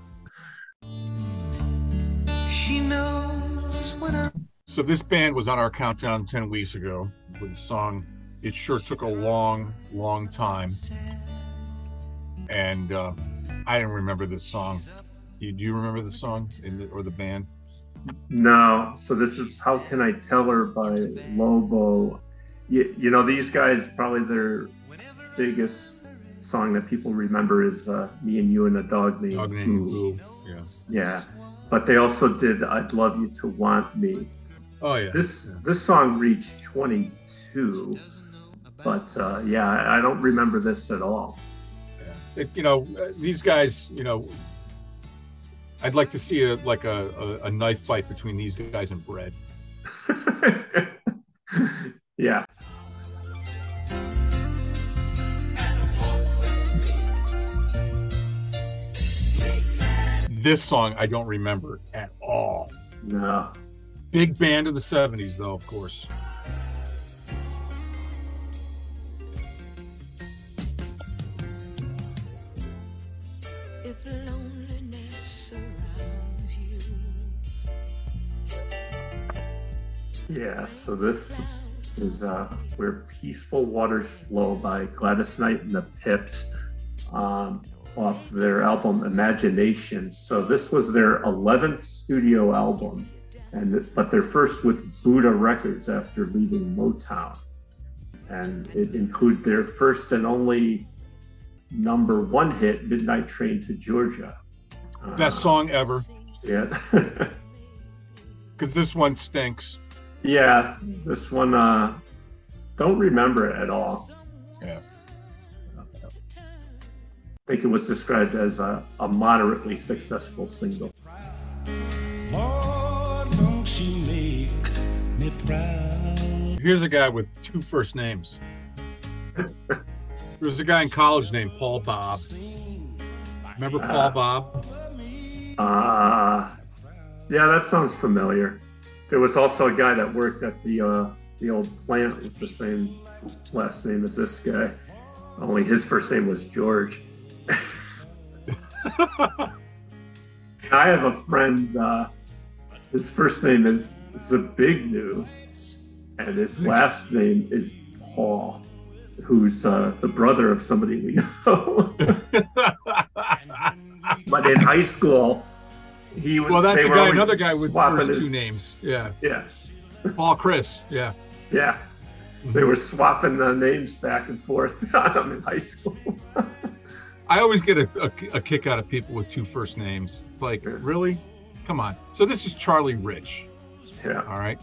She knows when I So this band was on our countdown 10 weeks ago with the song It Sure Took a Long, Long Time. And uh, I didn't remember this song. Do you, do you remember the song in the, or the band? no, so this is "How Can I Tell Her" by Lobo. You, you know, these guys probably their biggest song that people remember is uh, "Me and You and a Dog Named Dog named Boo." Yeah. Yeah, but they also did "I'd Love You to Want Me." Oh, yeah. This Yeah. this song reached 22, but uh, yeah, I don't remember this at all. It- you know, uh, these guys, you know, I'd like to see a like a, a, a knife fight between these guys and bread. [LAUGHS] yeah, This song I don't remember at all. no, Big band of the 70s, though, of course. Yeah. So this is uh, "Where Peaceful Waters Flow" by Gladys Knight and the Pips, um, off their album Imagination. So this was their 11th studio album, and but their first with Buddah Records after leaving Motown, and it included their first and only number one hit, "Midnight Train to Georgia." Uh, Best song ever, Yeah. [LAUGHS] because this one stinks. Yeah, this one uh don't remember it at all. Yeah. I think it was described as a, a moderately successful single. Lord, don't she make me proud? Here's a guy with two first names. There was a guy in college named Paul Bob. Remember Paul Ah. Bob? Uh yeah, that sounds familiar. There was also a guy that worked at the uh the old plant with the same last name as this guy. Only his first name was George. [LAUGHS] I have a friend. Uh, his first name is Zbigniew, and his last name is Paul, who's uh, the brother of somebody we know. [LAUGHS] but in high school, he was. well, that's a guy, another guy with first his- two names. Yeah. Yeah, [LAUGHS] Paul Chris. Yeah. yeah. They were swapping the names back and forth [LAUGHS] in high school. [LAUGHS] I always get a, a, a kick out of people with two first names. It's like, really? Come on. So this is Charlie Rich. yeah. All right.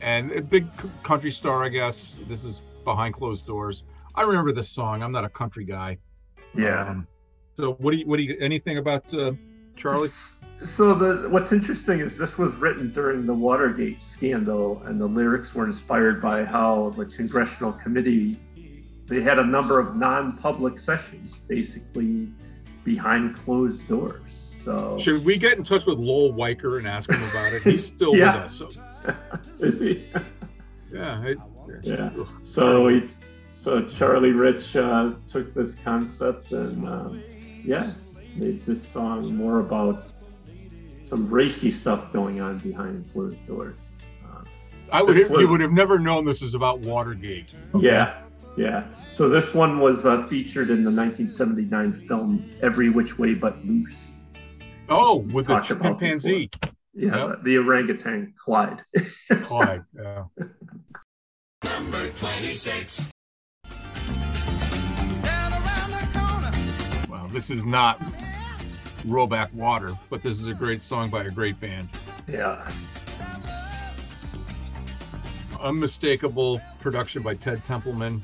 And a big country star, I guess. This is behind closed doors. I remember this song. I'm not a country guy. Yeah. Um, so what do you, what do you, anything about uh, Charlie? So the what's interesting is this was written during the Watergate scandal, and the lyrics were inspired by how the congressional committee they had a number of non-public sessions, basically behind closed doors. So Should we get in touch with Lowell Weicker and ask him about it? He's still [LAUGHS] Yeah. with us. So, [LAUGHS] is he? yeah. it- Yeah. So he, so Charlie Rich uh, took this concept and um, yeah, made this song more about some racy stuff going on behind closed doors. Uh, I would, This you would have never known this is about Watergate. Yeah, yeah. So this one was uh, featured in the 1979 film Every Which Way But Loose. Oh, with the chimpanzee, Yeah, Yep. the orangutan Clyde. [LAUGHS] Clyde. Yeah. Down around the this is not Rollback Water, but this is a great song by a great band. yeah, Unmistakable production by Ted Templeman,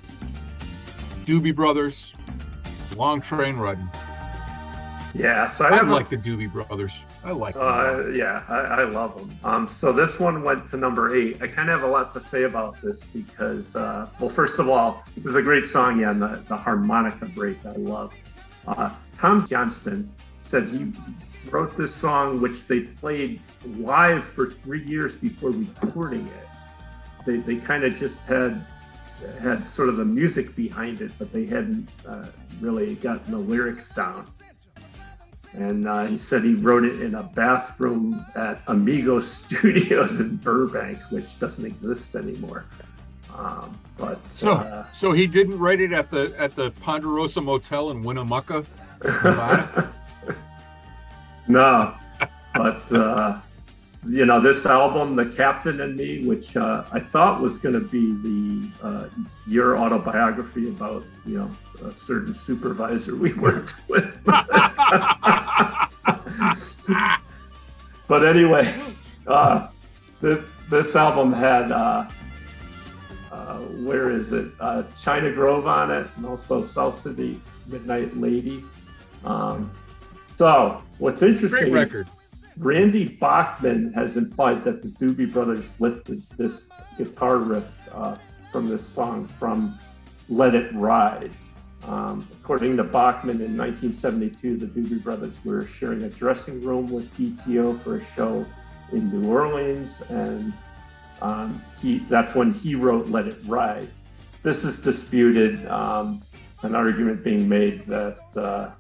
Doobie Brothers, Long Train Riding. yeah. So I, I like the Doobie Brothers. I like them. Uh, yeah, I, I love them. Um, so this one went to number eight. I kind of have a lot to say about this because, uh, well, first of all, it was a great song. Yeah, and the, the harmonica break I love. Uh, Tom Johnston said he wrote this song, which they played live for three years before recording it. They, they kind of just had had sort of the music behind it, but they hadn't uh, really gotten the lyrics down. And uh, he said he wrote it in a bathroom at Amigo [LAUGHS] Studios in Burbank, which doesn't exist anymore. Um, but So, uh, so he didn't write it at the at the Ponderosa Motel in Winnemucca. [LAUGHS] No, but uh, you know this album, "The Captain and Me," which uh, I thought was going to be the uh, your autobiography about you know a certain supervisor we [LAUGHS] worked with. but anyway, uh, this this album had uh, uh, where is it? Uh, China Grove on it, and also South City Midnight Lady. Um, so what's interesting? Great is record. Randy Bachman has implied that the Doobie Brothers lifted this guitar riff uh, from this song from Let It Ride. Um, according to Bachman, in 1972, the Doobie Brothers were sharing a dressing room with BTO for a show in New Orleans, and um, he that's when he wrote Let It Ride. This is disputed, um, an argument being made that uh,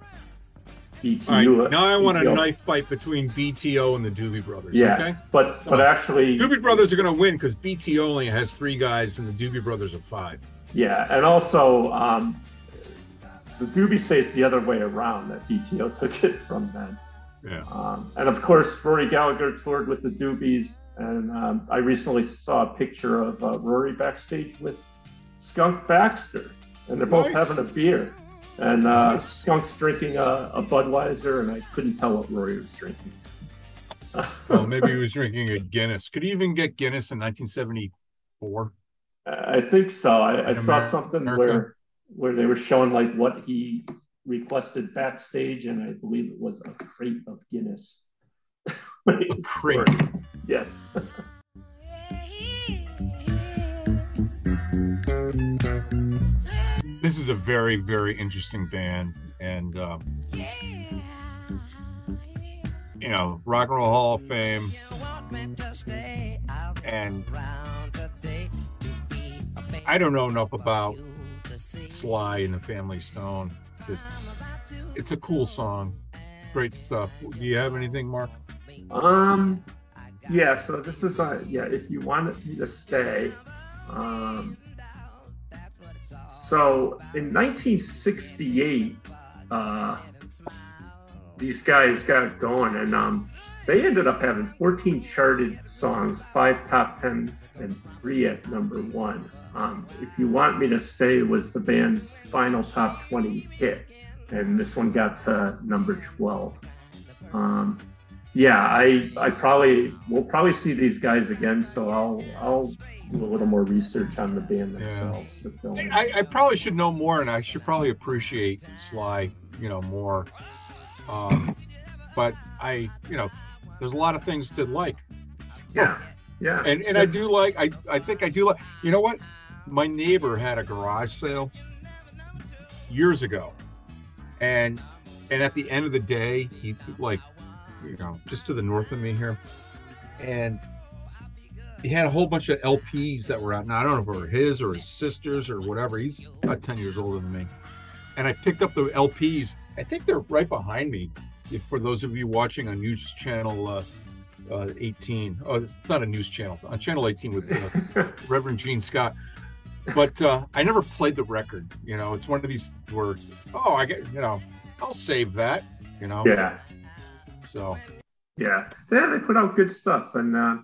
BTO. All right, now I want a knife fight between BTO and the Doobie Brothers. yeah, Okay? but but actually, Doobie Brothers are going to win because BTO only has three guys and the Doobie Brothers are five. yeah, and also um, the Doobie say it's the other way around that BTO [LAUGHS] took it from them. Yeah. Um, and of course, Rory Gallagher toured with the Doobies, and um, I recently saw a picture of uh, Rory backstage with Skunk Baxter, and they're both Nice. having a beer. And uh, Nice. Skunk's drinking a, a Budweiser, and I couldn't tell what Rory was drinking. Well, [LAUGHS] maybe he was drinking a Guinness. Could he even get Guinness in 1974? I think so. I, I In saw something America? where where they were showing like what he requested backstage, and I believe it was a crate of Guinness. [LAUGHS] A crate? touring. Yes. This is a very, very interesting band, and um, you know, Rock and Roll Hall of Fame, and I don't know enough about Sly and the Family Stone. To, it's a cool song, great stuff. Do you have anything, Mark? Um. Yeah. So this is a yeah. If you want me to stay, um. So in 1968, uh, these guys got going, and um, they ended up having 14 charted songs, five top tens, and three at number one. Um, if you want me to stay was the band's final top 20 hit, and this one got to number 12. Um, yeah, I I probably we'll probably see these guys again, so I'll I'll do a little more research on the band themselves to fill in. I, I probably should know more, and I should probably appreciate Sly, you know, more. Um, but I, you know, there's a lot of things to like, yeah, yeah, and and I do like. I I think I do like. You know what? My neighbor had a garage sale years ago, and and at the end of the day, he like, you know, just to the north of me here, and he had a whole bunch of LPs that were out. Now I don't know if it were his or his sister's or whatever. He's about ten years older than me, and I picked up the LPs. I think they're right behind me. If for those of you watching on News Channel uh, uh, 18, oh, it's not a news channel. On Channel 18 with uh, [LAUGHS] Reverend Gene Scott. But uh, I never played the record. You know, it's one of these where, oh, I get, you know, I'll save that. You know, yeah, so yeah. Yeah, they put out good stuff, and uh,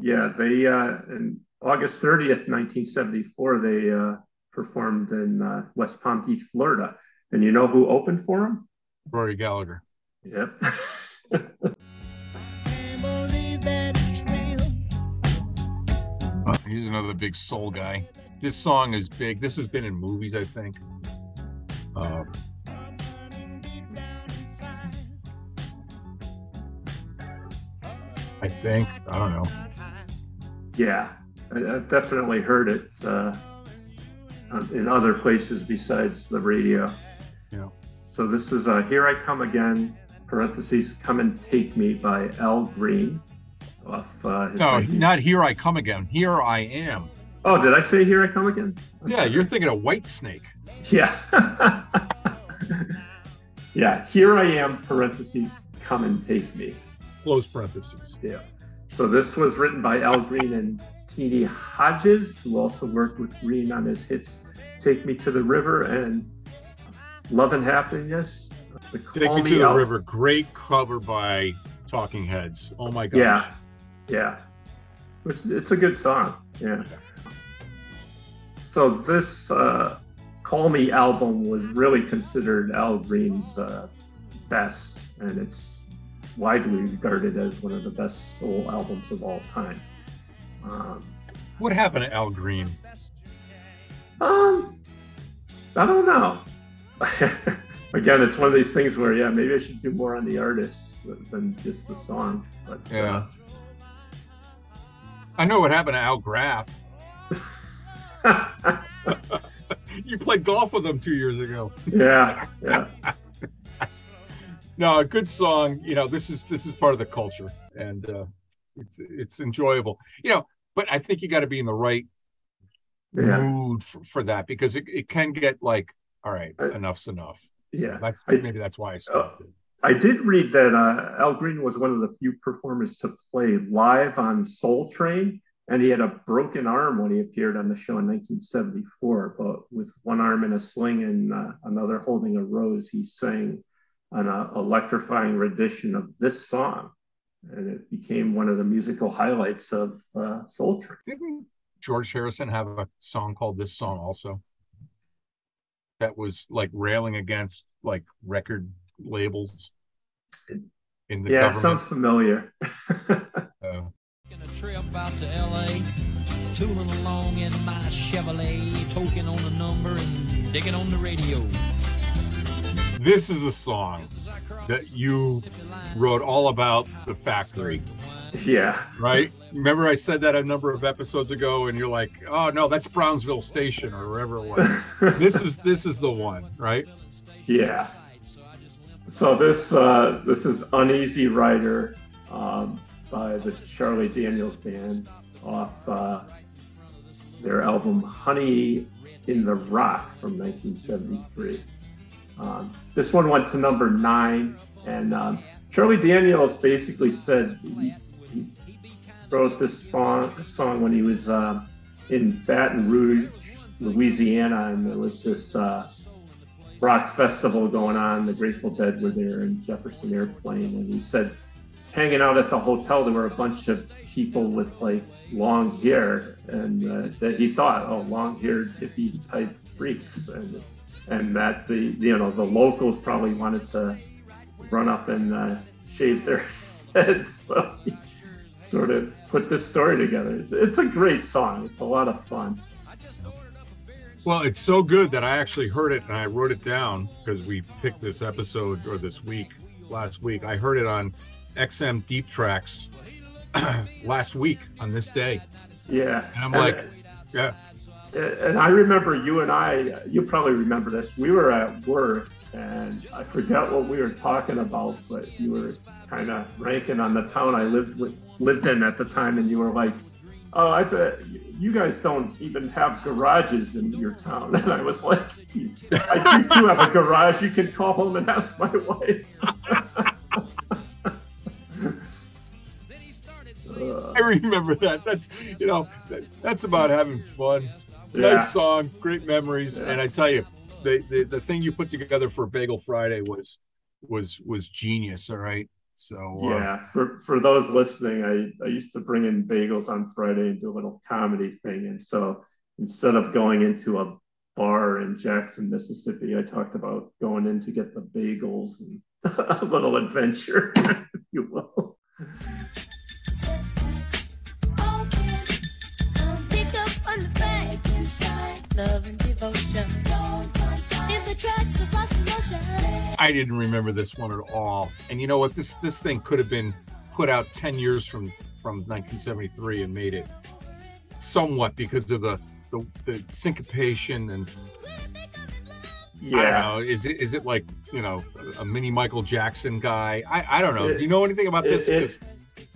yeah, they uh, in August thirtieth, nineteen seventy four, they uh, performed in uh, West Palm Beach, Florida, and you know who opened for them? Rory Gallagher. Yep. Uh, he's another big soul guy. This song is big. This has been in movies, I think. Uh, I think. I don't know. Yeah, I, I've definitely heard it uh, um, in other places besides the radio. Yeah. So this is uh, "Here I Come Again." Parentheses, "Come and Take Me" by Al Green. Off uh, his No, 19 not here I come again. Here I am. Oh, did I say "Here I Come Again"? Yeah, you're thinking of White Snake. Yeah. [LAUGHS] yeah. Here I am. Parentheses. Come and take me. Close parentheses. Yeah. So this was written by Al Green and T.D. Hodges, who also worked with Green on his hits "Take Me to the River" and "Love and Happiness." Take Me to the Al- River. Great cover by Talking Heads. Oh my gosh. Yeah, yeah. It's, it's a good song. Yeah. So this uh, "Call Me" album was really considered Al Green's uh, best, and it's widely regarded as one of the best soul albums of all time. Um, What happened to Al Green? um, I don't know. [LAUGHS] Again, it's one of these things where, yeah, maybe I should do more on the artists than just the song. But Yeah. I know what happened to Al Graff. uh, [LAUGHS] [LAUGHS] You played golf with him two years ago. yeah, yeah. No, a good song. You know, this is this is part of the culture, and uh, it's it's enjoyable. You know, but I think you got to be in the right Yeah. mood for, for that because it, it can get like, all right, Uh, enough's enough. So Yeah. that's I- maybe that's why I stopped it. I did read that uh, Al Green was one of the few performers to play live on Soul Train, and he had a broken arm when he appeared on the show in 1974. But with one arm in a sling and uh, another holding a rose, he sang an uh, electrifying rendition of this song, and it became one of the musical highlights of uh, Soul Train. Didn't George Harrison have a song called this song also? That was like railing against like record labels in the yeah, it government. sounds familiar. [LAUGHS] Uh, Taking a trip out to LA, tooling along in my Chevrolet, toking on a number and digging on the radio. This is a song that you wrote all about the factory, yeah, right? Remember I said that a number of episodes ago, and you're like, "Oh no, that's Brownsville Station or wherever it was." [LAUGHS] this is this is the one, right? Yeah. So this uh, this is Uneasy Rider um, by the Charlie Daniels Band off uh, their album Honey in the Rock from 1973. Um, this one went to number nine, and um, Charlie Daniels basically said he, he wrote this song song when he was uh, in Baton Rouge, Louisiana, and there was this. Uh, rock festival going on. The Grateful Dead were there and Jefferson Airplane. And he said, hanging out at the hotel, there were a bunch of people with like long hair, and uh, that he thought, oh, long haired hippie type freaks, and and that the you know the locals probably wanted to run up and uh, shave their [LAUGHS] heads. [LAUGHS] So he sort of put this story together. It's, it's a great song. It's a lot of fun. Well, it's so good that I actually heard it and I wrote it down because we picked this episode or this week last week. I heard it on XM Deep Tracks [CLEARS THROAT] last week on this day, Yeah. and I'm like, yeah, and I remember you and I, you probably remember this. We were at work and I forget what we were talking about, but you were kind of ranking on the town I lived with, lived in at the time, and you were like, "Oh, I bet you guys don't even have garages in your town." [LAUGHS] And I was like, "I do too have a garage. You can call home and ask my [LAUGHS] wife." [LAUGHS] I remember that. That's you know, that's about having fun. Yeah. Nice song, great memories, Yeah. and I tell you, the, the the thing you put together for Bagel Friday was was was genius. All right, so uh, Yeah, for for those listening, I, I used to bring in bagels on Friday and do a little comedy thing. And so instead of going into a bar in Jackson, Mississippi, I talked about going in to get the bagels and [LAUGHS] a little adventure, [LAUGHS] if you will. Love and devotion. If the tracks across the ocean. I didn't remember this one at all. And you know what? This this thing could have been put out ten years from from 1973 and made it somewhat because of the the, the syncopation and I don't Yeah, know. Is it is it like you know a mini Michael Jackson guy? I I don't know. It- Do you know anything about this? it- 'Cause-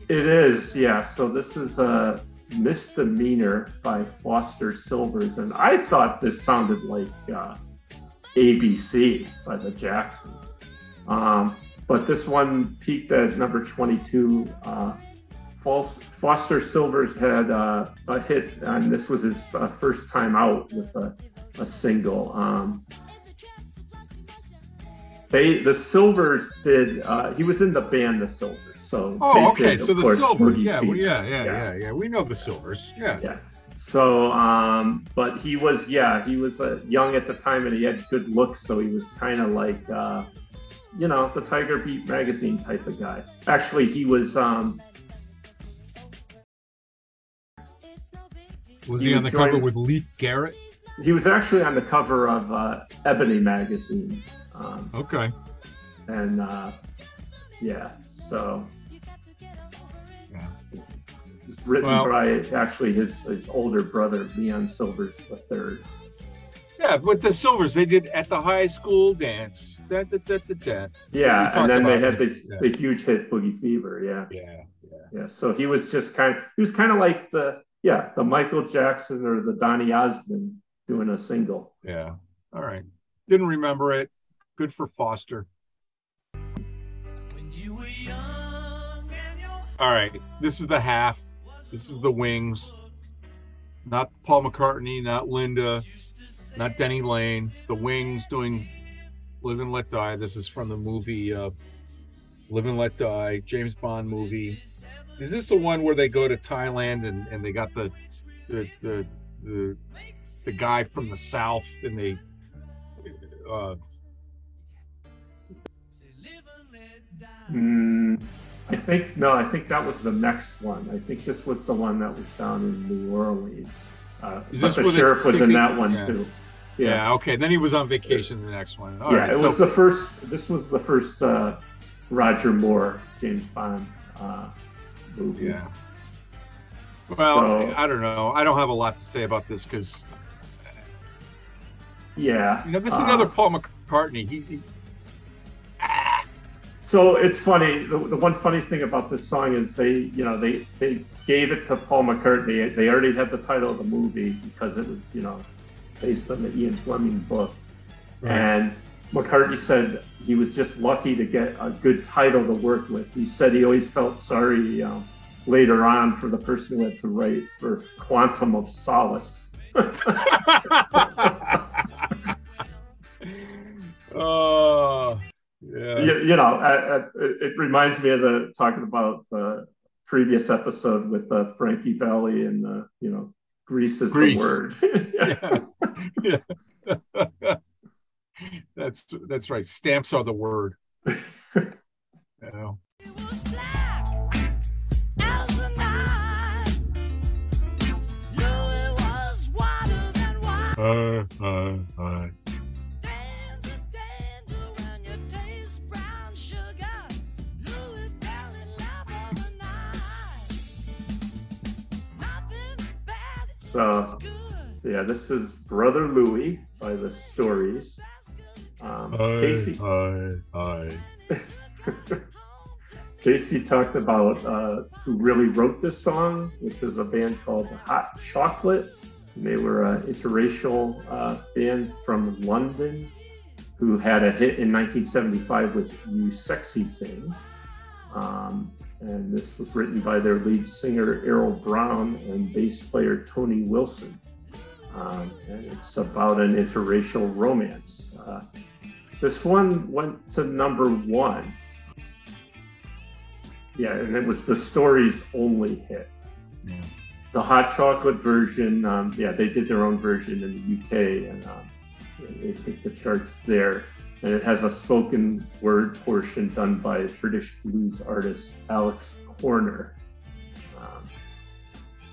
it is. Yeah. So this is uh, Misdemeanor by Foster Sylvers. And I thought this sounded like uh, ABC by the Jacksons. Um, but this one peaked at number 22. Uh, Foster Sylvers had uh, a hit, and this was his uh, first time out with a, a single. Um, they the Sylvers did. Uh, he was in the band The Sylvers, so Oh, okay. did, So the course, Sylvers, yeah, well, yeah, yeah, yeah, yeah. We know the Sylvers. Yeah. Yeah. So, um, but he was, yeah, he was uh, young at the time and he had good looks. So he was kind of like, uh, you know, the Tiger Beat magazine type of guy. Actually, he was, um, Was He he, on was the cover with Leif Garrett? he was actually on the cover of uh, Ebony magazine. Um, Okay. and uh, yeah, so Yeah. it's written Well- by actually his, his older brother, Leon Sylvers the third. Yeah, with the Sylvers, they did at the high school dance. Da, da, da, da, da. Yeah, and then they had the, yeah. the huge hit Boogie Fever. Yeah. Yeah, yeah. Yeah, so he was just kind of he was kind of like the yeah the Michael Jackson or the Donny Osmond doing a single. Yeah. All right. Didn't remember it. Good for Foster. All right. This is the half. This is the wings. Not Paul McCartney, not Linda, not Denny Laine. The wings doing Live and Let Die. This is from the movie uh, Live and Let Die, James Bond movie. Is this the one where they go to Thailand and, and they got the the the the, the guy from the south and they uh, Mm, I think no, I think that was the next one. I think this was the one that was down in New Orleans. Uh, Is but this the sheriff was in that one yeah. too. yeah. Yeah, okay then he was on vacation the next one All yeah. right, it so was the first. This was the first uh, Roger Moore James Bond uh, movie. Yeah. Well, So- I don't know. I don't have a lot to say about this because yeah. you know this is uh, another Paul McCartney. He, he So it's funny. The, the one funny thing about this song is they, you know, they they gave it to Paul McCartney. They already had the title of the movie because it was, you know, based on the Ian Fleming book. And McCartney said he was just lucky to get a good title to work with. He said he always felt sorry um, later on for the person who had to write for Quantum of Solace. [LAUGHS] [LAUGHS] you, you know, uh, uh, it it reminds me of the talking about the previous episode with uh, Frankie Valli and uh, you know, Grease is Grease. the word. [LAUGHS] Yeah. Yeah. [LAUGHS] that's that's right. Stamps are the word. [LAUGHS] You know. It was black as the night. Louis was whiter than white. Uh, uh, uh. So yeah, this is Brother Louie by the Stories. Um, Casey Hi, hi. [LAUGHS] Casey talked about uh, who really wrote this song, which was a band called Hot Chocolate. And they were an interracial uh, band from London who had a hit in 1975 with You Sexy Thing. Um, and this was written by their lead singer Errol Brown and bass player Tony Wilson. Um, and it's about an interracial romance. Uh, this one went to number one. Yeah, and it was the story's only hit. Yeah. The hot chocolate version, um, yeah, they did their own version in the UK, and um, they hit the charts there. And it has a spoken word portion done by British blues artist Alex Korner, um,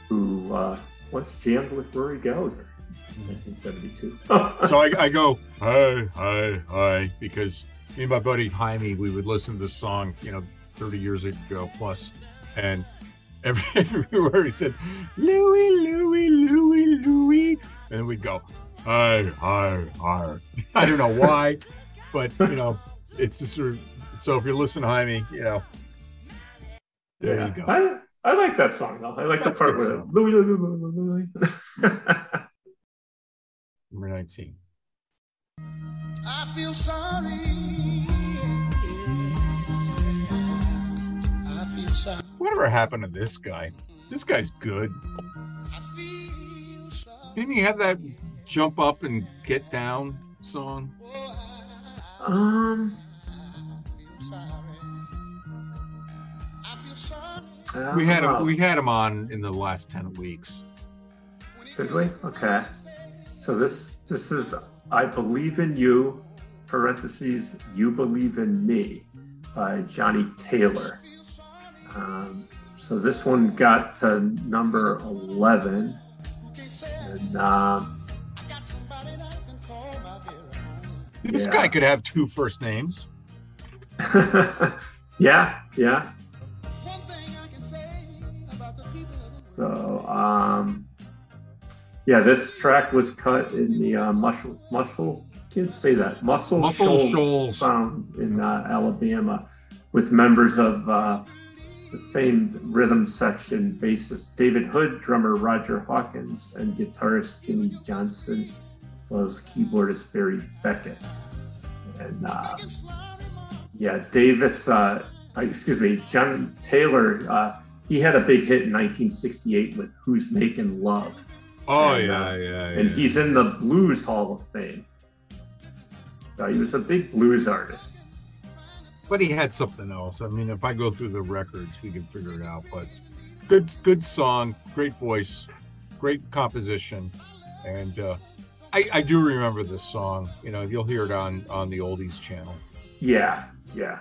who uh, once jammed with Rory Gallagher in 1972. [LAUGHS] so I, I go hi hi hi because me and my buddy Jaime we would listen to this song you know 30 years ago plus and every, [LAUGHS] everywhere he said Louie Louie Louie Louie and then we'd go hi hi hi I don't know why but you know it's just sort of so if you're listening to Jaime you know there yeah. you go I, I like that song though. I like That's the part good where song. Louis, Louis, Louis, Louis, Louis. Number 19. I feel sorry. I feel sorry. Whatever happened to this guy? This guy's good. I feel sorry. Didn't he have that jump up and get down song? Um, I feel sorry. I feel sorry. I We had him. We had him on in the last ten weeks. Did we? Okay. So this this is I believe in you. Parentheses. You believe in me by Johnnie Taylor. Um, so this one got to number eleven, and um, This Yeah. guy could have two first names. [LAUGHS] yeah, yeah. One thing I can say about the people of this So um, yeah, this track was cut in the uh, muscle muscle. Can't say that muscle Muscle Shoals Shoals. found in uh, Alabama with members of uh, the famed rhythm section bassist David Hood, drummer Roger Hawkins, and guitarist Jimmy Johnson, as well as keyboardist Barry Beckett. And uh, yeah, Davis, uh, uh, excuse me, John Taylor, uh, he had a big hit in 1968 with Who's Making Love. Oh And, yeah, uh, yeah, And yeah. he's in the Blues Hall of Fame. Uh, he was a big blues artist. but he had something else. I mean, if I go through the records, we can figure it out. But good, good song, great voice, great composition, and uh, I, I do remember this song. You know, you'll hear it on on the oldies channel. Yeah, yeah.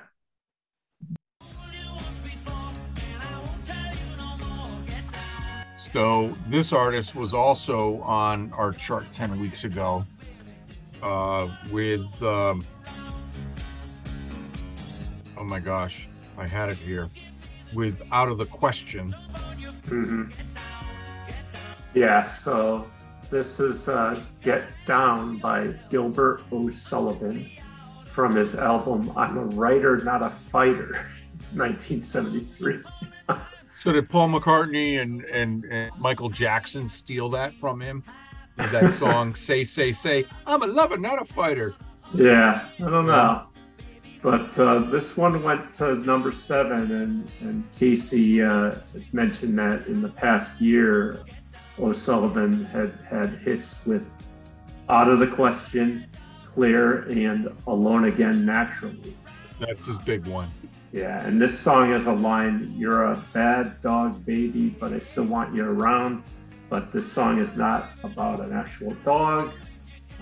So this artist was also on our chart ten weeks ago uh, with. Um, oh my gosh, I had it here with "Out of the Question." Mm-hmm. Yeah, so this is uh, Get Down by Gilbert O'Sullivan from his album I'm a Writer, Not a Fighter, [LAUGHS] 1973. [LAUGHS] So did Paul McCartney and, and, and Michael Jackson steal that from him? That [LAUGHS] song, Say, Say, Say, I'm a lover, not a fighter. Yeah, I don't know. But uh, this one went to number seven, and, and Casey uh, mentioned that in the past year, O'Sullivan had had hits with Out of the Question, Clear, and Alone Again Naturally. That's his big one. Yeah, and this song has a line You're a bad dog, baby, but I still want you around. But this song is not about an actual dog,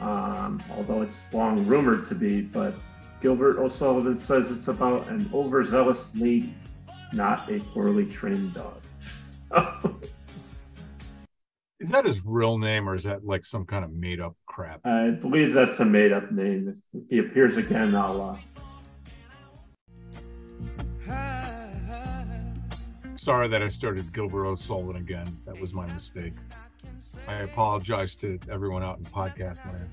um, although it's long rumored to be. But Gilbert O'Sullivan says it's about an overzealous lady, not a poorly trained dog. [LAUGHS] Is that his real name or is that like some kind of made up crap? I believe that's a made up name. If, if he appears again, I'll. Uh, Sorry that I started Gilbert O'Sullivan again. That was my mistake. I apologize to everyone out in podcast land.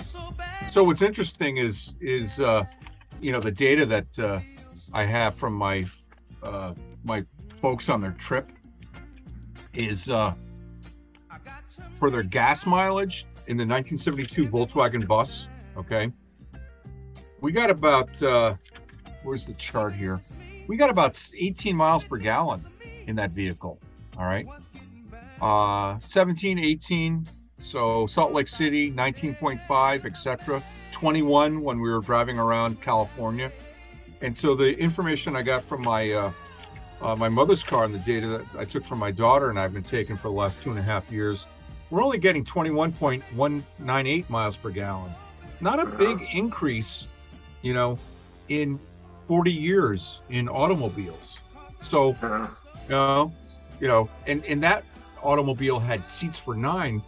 So. So what's interesting is is uh, you know the data that uh, I have from my uh, my folks on their trip is uh, for their gas mileage in the 1972 Volkswagen bus. Okay, we got about uh, where's the chart here? We got about 18 miles per gallon in that vehicle. All right, uh, 17, 18. So Salt Lake City, 19.5, etc. 21 when we were driving around California. And so the information I got from my uh, uh, my mother's car and the data that I took from my daughter and I've been taking for the last two and a half years, we're only getting 21.198 miles per gallon. Not a big increase, you know, in 40 years in automobiles. So uh, no, you know, and and that automobile had seats for nine.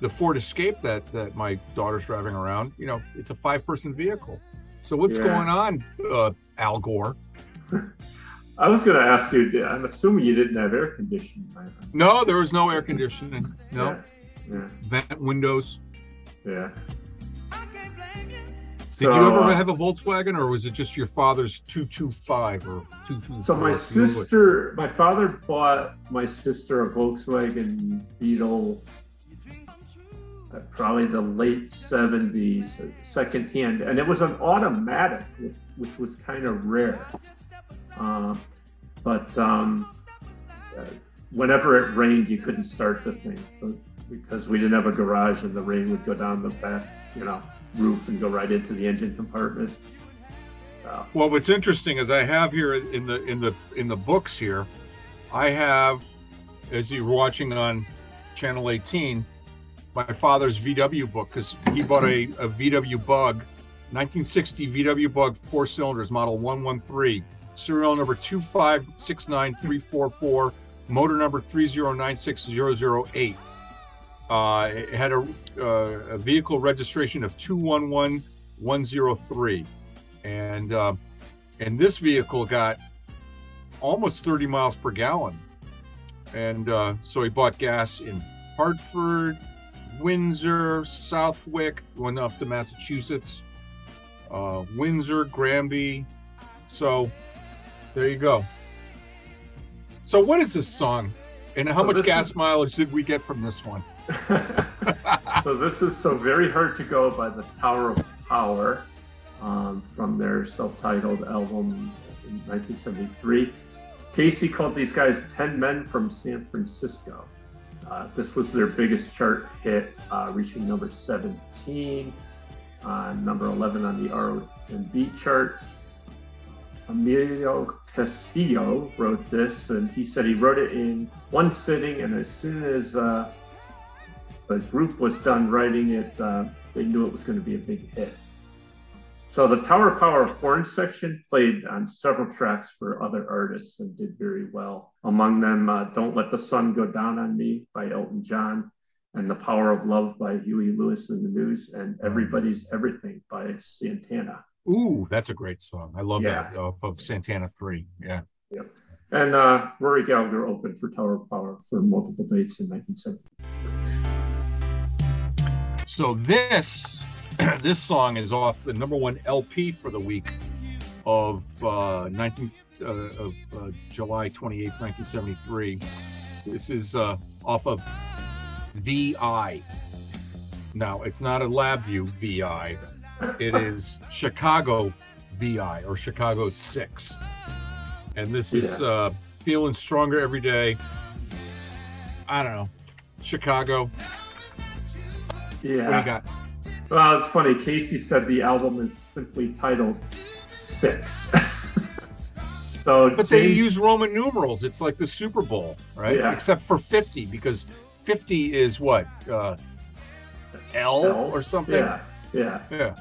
The Ford Escape that that my daughter's driving around, you know, it's a five person vehicle. So what's Yeah. going on, uh, Al Gore? [LAUGHS] I was going to ask you, I'm assuming you didn't have air conditioning. right? No, there was no air conditioning. No Yeah. vent windows. Yeah. I can't blame you. Did So, you ever uh, have a Volkswagen, or was it just your father's two two five or two two? So my sister, my father bought my sister a Volkswagen Beetle, uh, probably the late seventies, second hand, and it was an automatic, which, which was kind of rare. Um, but um, uh, whenever it rained, you couldn't start the thing because we didn't have a garage, and the rain would go down the back, you know, roof and go right into the engine compartment. So, Well, what's interesting is I have here in the in the in the books here, I have, as you're watching on channel 18, my father's VW book because he bought a, a VW Bug, 1960 VW Bug four cylinders, model 113, serial number 2569344, motor number 3096008. Uh, it had a, uh, a vehicle registration of 211103 and uh, and this vehicle got almost 30 miles per gallon. And uh, so he bought gas in hartford windsor southwick went up to massachusetts uh, windsor granby. So there you go so what is this song and how So much gas is- mileage did we get from this one [LAUGHS] [LAUGHS] so this is so very hard to go by the Tower of Power um, from their self-titled album in 1973. Casey called these guys 10 Men from San Francisco. Uh, this was their biggest chart hit, uh, reaching number 17, uh, number 11 on the R&B chart. Emilio Castillo wrote this, and he said he wrote it in one sitting, and as soon as uh, the group was done writing it, uh, they knew it was going to be a big hit. So the Tower Power horn section played on several tracks for other artists and did very well. Among them, uh, "Don't Let the Sun Go Down on Me" by Elton John, and "The Power of Love" by Huey Lewis and the News, and "Everybody's Everything" by Santana. Ooh that's a great song i love Yeah. that off of santana 3 yeah And uh, Rory Gallagher opened for Tower of Power for multiple dates in 1970. So this [CLEARS THROAT] this song is off the number one LP for the week of uh, 19 uh, of uh, July 28, 1973. This is uh, off of VI. Now it's not a LabVIEW VI. It is Chicago VI or Chicago Six, and this is Yeah. uh, feeling stronger every day. I don't know, Chicago. What do you Yeah. got? Well, it's funny. Casey said the album is simply titled Six. [LAUGHS] so, But they use Roman numerals. It's like the Super Bowl, right? Yeah. Except for 50, because 50 is what? Uh, L, L? or something? Yeah, yeah. Yeah.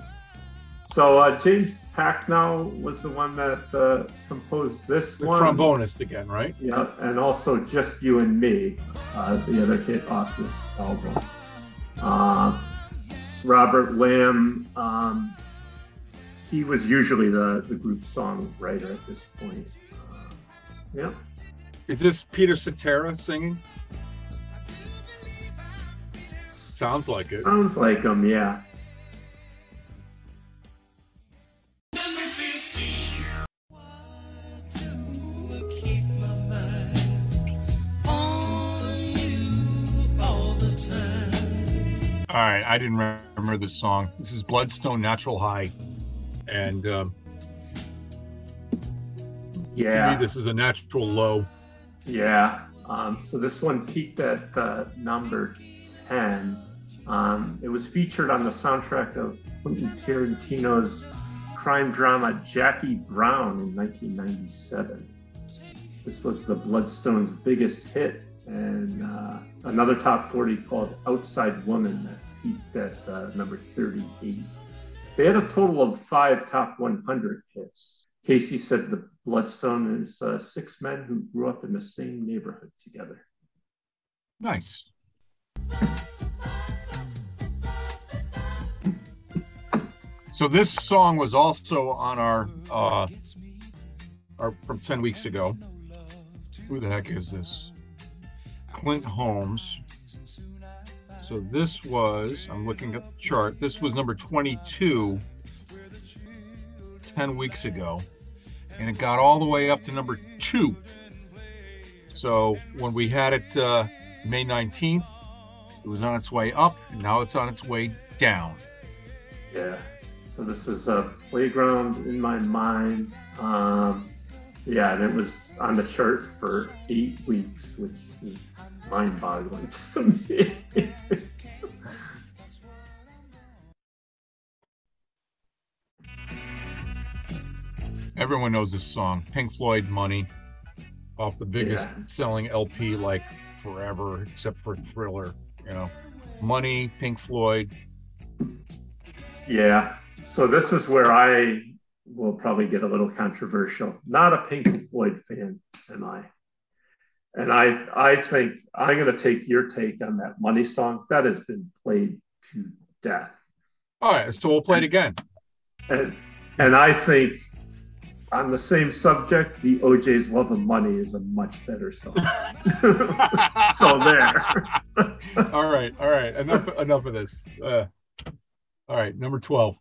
So uh, James Pankow was the one that uh, composed this The one. trombonist again, right? Yeah, and also Just You and Me, uh, the other hit off this album. Uh, Robert Lamb, um, he was usually the, the group's songwriter at this point. Uh, yeah. Is this Peter Cetera singing? Sounds like it. Sounds like him, yeah. All right, I didn't remember this song. This is Bloodstone Natural High. And um, to Yeah. me, this is a natural low. Yeah. Um, so this one peaked at uh, number 10. Um, it was featured on the soundtrack of Quentin Tarantino's crime drama Jackie Brown in 1997. This was the Bloodstone's biggest hit, and uh, another top 40 called Outside Woman that peaked at uh, number 38. They had a total of five top 100 hits. Casey said the Bloodstone is uh, six men who grew up in the same neighborhood together. Nice. So this song was also on our uh our from 10 weeks ago. Who the heck is this? Clint Holmes. So this was I'm looking at the chart. This was number 22 10 weeks ago, and it got all the way up to number two. So when we had it uh, May 19th, it was on its way up, and now it's on its way down. Yeah. So this is a playground in my mind. Um, yeah, and it was on the chart for eight weeks, which is mind-boggling to [LAUGHS] me. Everyone knows this song, Pink Floyd "Money," off the biggest Yeah. selling LP like forever, except for Thriller. You know, "Money," Pink Floyd. yeah. So this is where I will probably get a little controversial. Not a Pink Floyd fan, am I? And I, I think I'm going to take your take on that money song. That has been played to death. All right, so we'll play it again. And, and I think on the same subject, the O'Jays Love of Money is a much better song. [LAUGHS] so there. [LAUGHS] all right, all right. Enough, enough of this. Uh, all right, number twelve.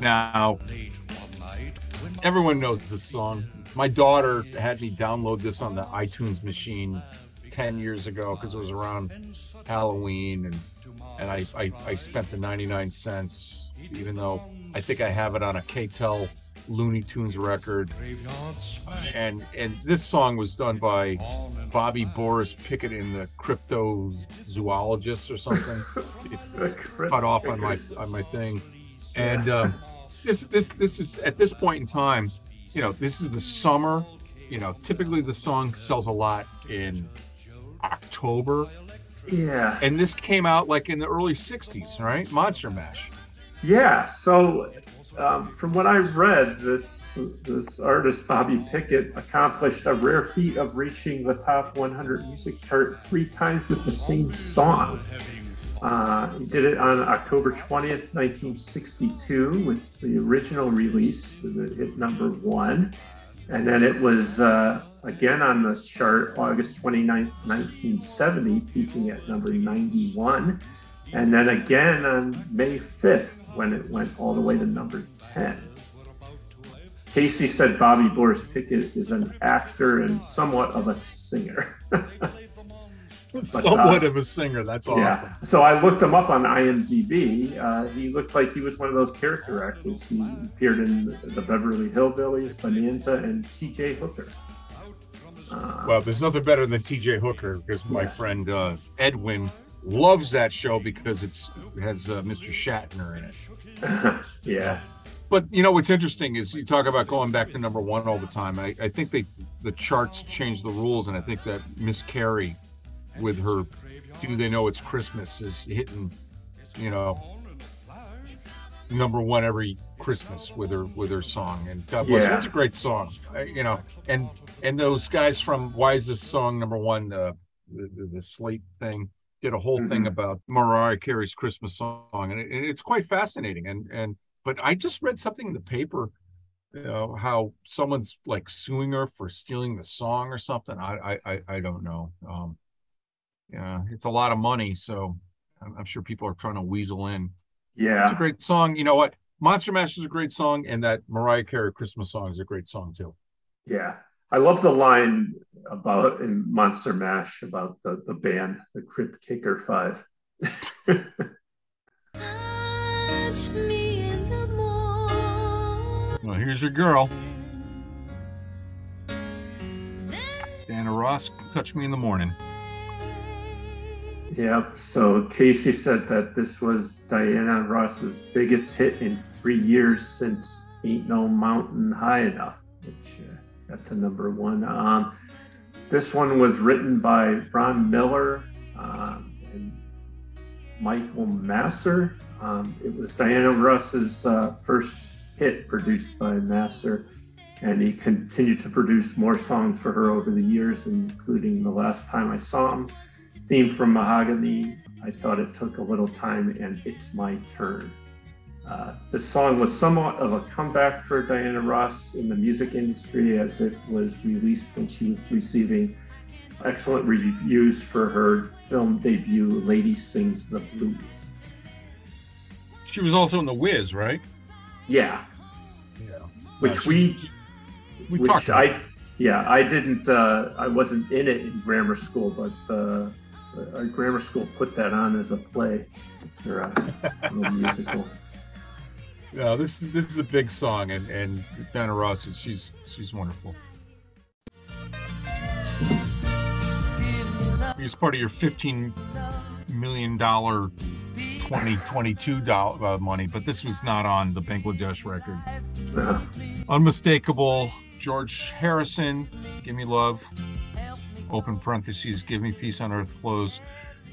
Now, everyone knows this song. My daughter had me download this on the iTunes machine ten years ago because it was around Halloween, and and I, I I spent the ninety nine cents, even though I think I have it on a KTEL Looney Tunes record. And and this song was done by Bobby Boris Pickett in the Cryptozoologist or something. [LAUGHS] It's, it's cut off on my on my thing. And um, this this this is at this point in time, you know, this is the summer. You know, typically the song sells a lot in October, Yeah. and this came out like in the early '60s, right? Monster Mash. Yeah. So, um, from what I read, this this artist Bobby Pickett accomplished a rare feat of reaching the top 100 music chart three times with the same song. Uh, he did it on October 20th, 1962, with the original release, that hit number one. And then it was uh, again on the chart August 29th, 1970, peaking at number 91. And then again on May 5th, when it went all the way to number 10. Casey said Bobby Boris Pickett is an actor and somewhat of a singer. [LAUGHS] [LAUGHS] Somewhat uh, of a singer. That's awesome. Yeah. So I looked him up on IMDb. Uh, he looked like he was one of those character actors. He appeared in the Beverly Hillbillies, Bonanza, and T.J. Hooker. Uh, Well, there's nothing better than T.J. Hooker because my Yeah. friend uh, Edwin loves that show because it's it has uh, Mr. Shatner in it. [LAUGHS] yeah. But you know what's interesting is you talk about going back to number one all the time. I, I think they the charts changed the rules, and I think that Miss Carey, with her "Do They Know It's Christmas" is hitting, you know, number one every Christmas with her with her song. And God bless. Yeah. It's a great song, I, you know. And and those guys from Why Is This Song Number One, uh, the, the Slate thing, did a whole thing Mhm. about Mariah Carey's Christmas song, and, it, and it's quite fascinating. And and but I just read something in the paper, you know, how someone's like suing her for stealing the song or something. I I I, I don't know. Um, yeah, it's a lot of money, so I'm, I'm sure people are trying to weasel in. Yeah. It's a great song. You know what? Monster Mash is a great song, and that Mariah Carey Christmas song is a great song too. Yeah. I love the line about in Monster Mash about the, the band, the Crypt Kicker Five. Touch me in the morning. Well, here's your girl, Diana Ross. Touch me in the morning. Yep. So Casey said that this was Diana Ross's biggest hit in three years since Ain't No Mountain High Enough, which uh, number one. Um, this one was written by Ron Miller um, and Michael Masser. Um, it was Diana Ross's uh, first hit produced by Masser, and he continued to produce more songs for her over the years, including The Last Time I Saw Him, Theme from Mahogany, I Thought It Took a Little Time, and It's My Turn. Uh, the song was somewhat of a comeback for Diana Ross in the music industry as it was released when she was receiving excellent reviews for her film debut, Lady Sings the Blues. She was also in The Wiz, right? Yeah, Yeah. which Yeah, we we which talked about. I yeah I didn't uh, I wasn't in it in grammar school, but uh, our grammar school put that on as a play or a, a [LAUGHS] musical. Yeah, this is this is a big song, and and Diana Ross is she's she's wonderful. It's part of your fifteen million dollar 2022 doll, uh, money, but this was not on the Bangladesh record. Uh, Unmistakable, George Harrison, Give Me Love, open parentheses, Give Me Peace on Earth, close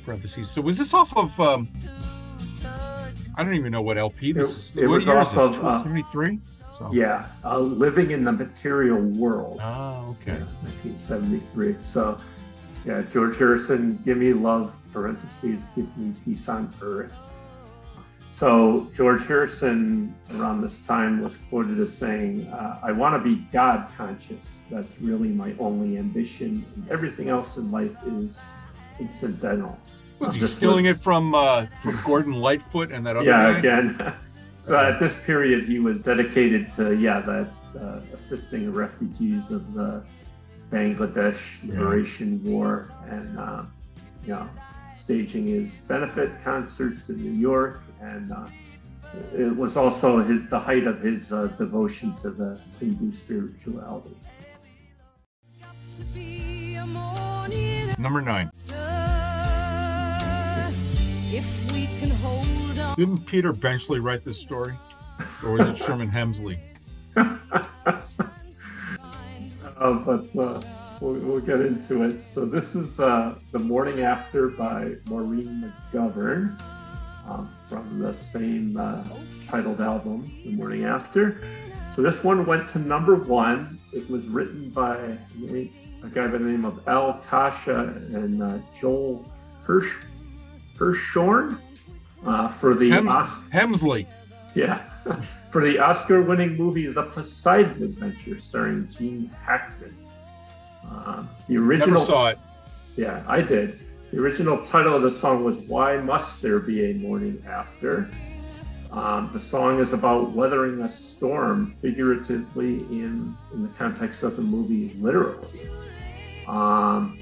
parentheses. So was this off of, um, I don't even know what LP this It- is. it was off is of, uh, 73? So. yeah, uh, living in the material world. Oh, okay. 1973. So, yeah, George Harrison, Give Me Love, parentheses, Give Me Peace on Earth. So, George Harrison around this time was quoted as saying, uh, I want to be God conscious. That's really my only ambition. And everything else in life is incidental. Was Uh, he stealing was- it from uh, from Gordon Lightfoot and that other yeah, guy? again. [LAUGHS] so at this period, he was dedicated to yeah that uh, assisting refugees of the Bangladesh Liberation War and uh, you know staging his benefit concerts in New York and. Uh, it was also his, the height of his uh, devotion to the Hindu spirituality. To be a morning Number nine. If we can hold on. Didn't Peter Benchley write this story? Or was it Sherman Hemsley? [LAUGHS] Uh, but uh, we'll, we'll get into it. So this is uh, The Morning After by Maureen McGovern um, from the same uh, titled album, The Morning After. So this one went to number one. It was written by a guy by the name of Al Kasha and uh, Joel Hirsch, Hirschhorn uh, for the Oscar. Hemsley. Yeah. [LAUGHS] For the Oscar winning movie The Poseidon Adventure, starring Gene Hackman. Uh, the Never original. saw it. Yeah, I did. The original title of the song was Why Must There Be a Morning After? Um, the song is about weathering a storm, figuratively in, in the context of the movie, literally. Um,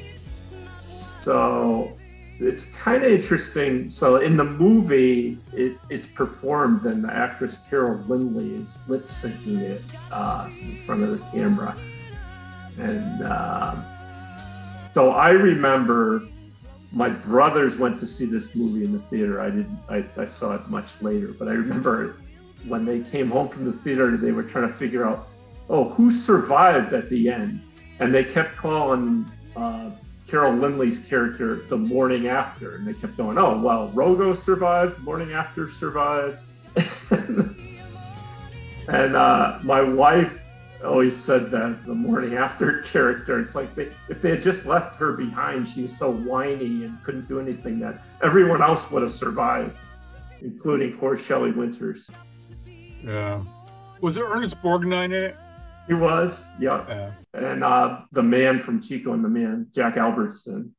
so it's kind of interesting. So in the movie, it, it's performed, and the actress Carol Lynley is lip syncing it uh, in front of the camera. And um so I remember my brothers went to see this movie in the theater. I didn't. I, I saw it much later, but I remember when they came home from the theater, they were trying to figure out, oh, who survived at the end, and they kept calling uh, Carol Lynley's character the morning after, and they kept going, oh, well, Rogo survived, morning after survived, [LAUGHS] and uh, my wife always said that the morning after [LAUGHS] character. It's like they, if they had just left her behind, she was so whiny and couldn't do anything that everyone else would have survived, including poor Shelley Winters. Yeah. Was there Ernest Borgnine in it? He was, yeah, Yeah. and uh, the man from Chico and the Man, Jack Albertson.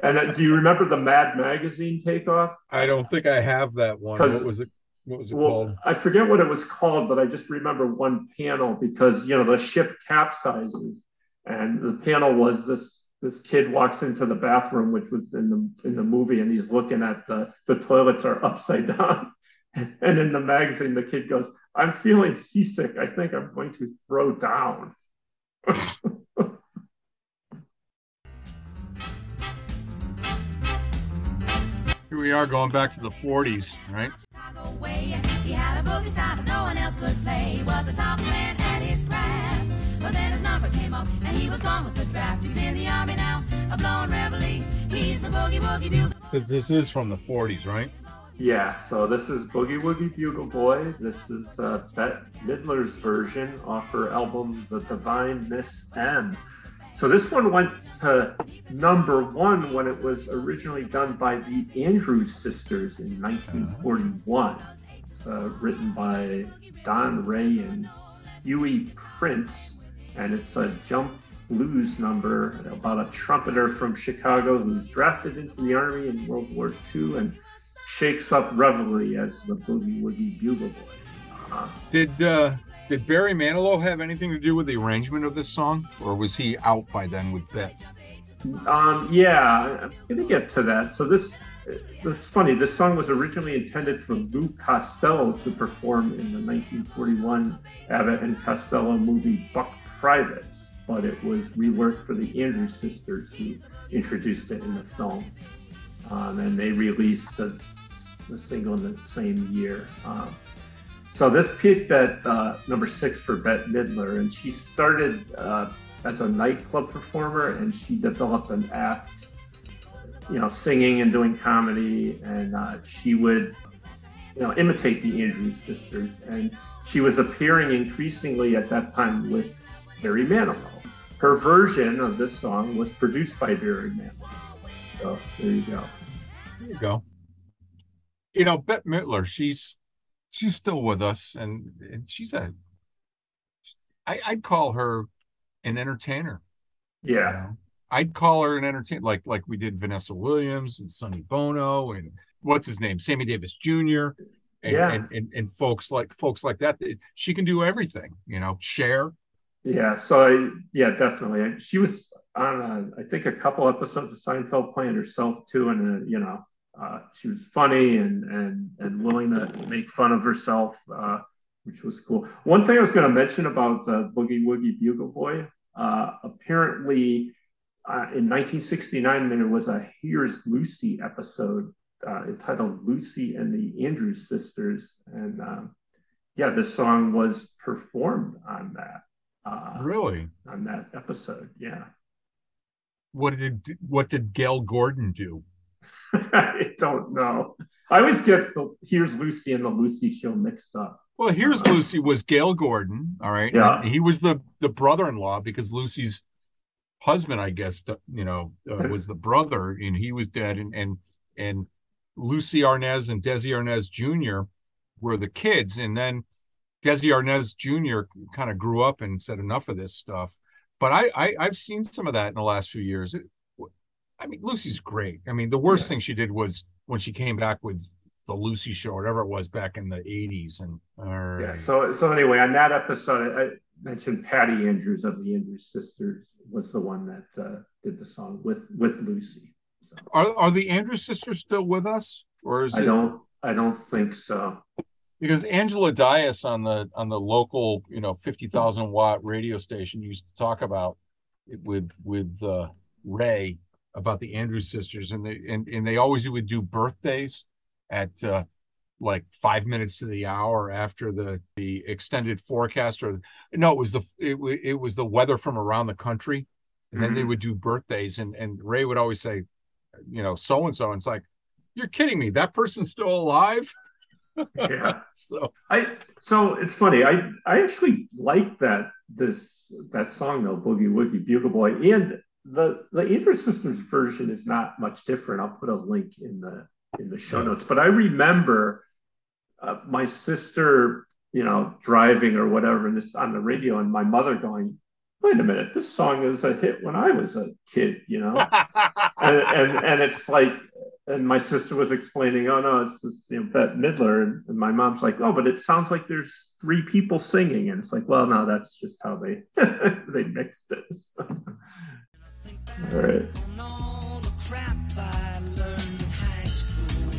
And uh, do you remember the Mad Magazine takeoff? I don't think I have that one. What was it? What was it Well, called? I forget what it was called, but I just remember one panel because you know the ship capsizes, and the panel was this this kid walks into the bathroom, which was in the in the movie, and he's looking at the the toilets are upside down, [LAUGHS] and in the magazine the kid goes, "I'm feeling seasick. I think I'm going to throw down." [LAUGHS] Here we are going back to the 40s, right? Chicago way. He had a boogie style that no one else could play. He was a top man at his craft. But then his number came up and he was gone with the draft. He's in the army now, a blowing reveille. He's the boogie woogie bugle. Because this is from the 40s, right? Yeah, so this is Boogie Woogie Bugle Boy. This is uh, Bette Midler's version off her album The Divine Miss M. So this one went to number one when it was originally done by the Andrews sisters in 1941. It's written by Don Ray and Hughie Prince, and it's a jump blues number about a trumpeter from Chicago who's drafted into the Army in World War II and shakes up revelry as the Boogie Woogie Bugle Boy. Uh, Did uh, did Barry Manilow have anything to do with the arrangement of this song, or was he out by then with Bette? Um, yeah, I'm gonna get to that. So this, this is funny. This song was originally intended for Lou Costello to perform in the 1941 Abbott and Costello movie Buck Privates, but it was reworked for the Andrews Sisters, who introduced it in the film, um, and they released the, the single in the same year. Um, so this peaked at uh, number six for Bette Midler, and she started uh, as a nightclub performer, and she developed an act, you know, singing and doing comedy, and uh, she would, you know, imitate the Andrews Sisters, and she was appearing increasingly at that time with Barry Manilow. Her version of this song was produced by Barry Manilow. So there you go. There you go. You know, Bette Midler, she's she's still with us, and, and she's a. I, I'd call her an entertainer. you Yeah, know? I'd call her an entertainer, like like we did Vanessa Williams and Sonny Bono and what's his name, Sammy Davis Jr. And, Yeah. and, and and folks like folks like that. She can do everything, you know. Cher, yeah. So I, yeah, definitely. And she was on, a, I think, a couple episodes of Seinfeld playing herself too, and uh, you know, uh, she was funny and and and willing to make fun of herself, uh, which was cool. One thing I was going to mention about uh, Boogie Woogie Bugle Boy, uh, apparently. Uh, in 1969, there was a Here's Lucy episode uh, entitled Lucy and the Andrews Sisters. And um, yeah, this song was performed on that. Uh, really. on that episode. Yeah. What did what did Gale Gordon do? [LAUGHS] I don't know. I always get the Here's Lucy and the Lucy Show mixed up. Well, here's Lucy was Gale Gordon. All right. Yeah. He was the the brother-in-law because Lucy's husband, I guess, you know, uh, [LAUGHS] was the brother, and he was dead, and and and Lucie Arnaz and Desi Arnaz Jr. were the kids, and then Desi Arnaz Jr. kind of grew up and said enough of this stuff. But I, I I've seen some of that in the last few years. It, I mean, Lucy's great. I mean, the worst Yeah. thing she did was when she came back with the Lucy Show, whatever it was back in the '80s, and right. Yeah. So so anyway, on that episode, I mentioned Patty Andrews of the Andrews Sisters was the one that uh, did the song with with Lucy. So Are are the Andrews sisters still with us, or is I it don't I don't think so. because Angela Dias on the on the local you know fifty thousand watt radio station used to talk about it with with uh, Ray about the Andrews sisters, and they and and they always would do birthdays at uh, like five minutes to the hour after the the extended forecast or no it was the it, it was the weather from around the country and then they Mhm. would do birthdays and and ray would always say you know so and so and it's like you're kidding me that person's still alive [LAUGHS] Yeah. so I so it's funny. I I actually like that this that song though, Boogie Woogie Bugle Boy, and the the Andrews Sisters version is not much different. I'll put a link in the in the show notes. But I remember uh, my sister, you know, driving or whatever, and this on the radio, and my mother going, "Wait a minute, this song is a hit when I was a kid," you know, [LAUGHS] and, and and it's like and my sister was explaining, oh no, it's this you know, Bette Midler, and, and my mom's like, oh, but it sounds like there's three people singing, and it's like, well, no, that's just how they [LAUGHS] they mixed it. [LAUGHS] All right, On all the crap I learned in high school.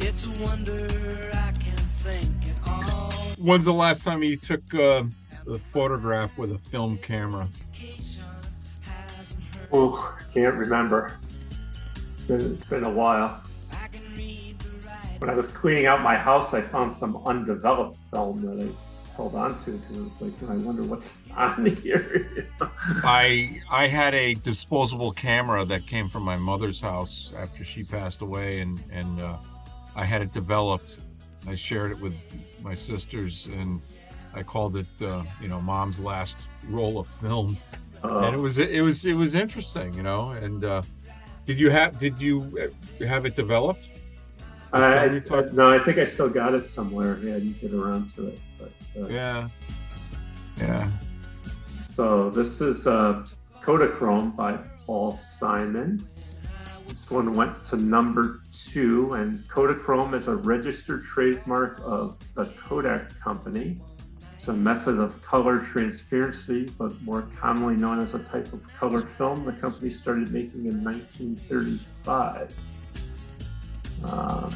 It's a wonder I can think at all. when's the last time you took uh, a photograph with a film camera Education hasn't oh, can't remember. It's been, it's been a while. I can read the right. When I was cleaning out my house, I found some undeveloped film that I held on to because it's like, I wonder what's [LAUGHS] on here. I I had a disposable camera that came from my mother's house after she passed away, and and uh, I had it developed. I shared it with my sisters, and I called it, uh, you know, Mom's last roll of film. And it Uh, was it was it was interesting, you know. And uh, did you have did you uh, have it developed? I, you no, I think I still got it somewhere. Yeah, I didn't get around to it. But, uh, Yeah, yeah. So this is uh, Kodachrome by Paul Simon. This one went to number two, and Kodachrome is a registered trademark of the Kodak Company. It's a method of color transparency, but more commonly known as a type of color film the company started making in 1935. Um,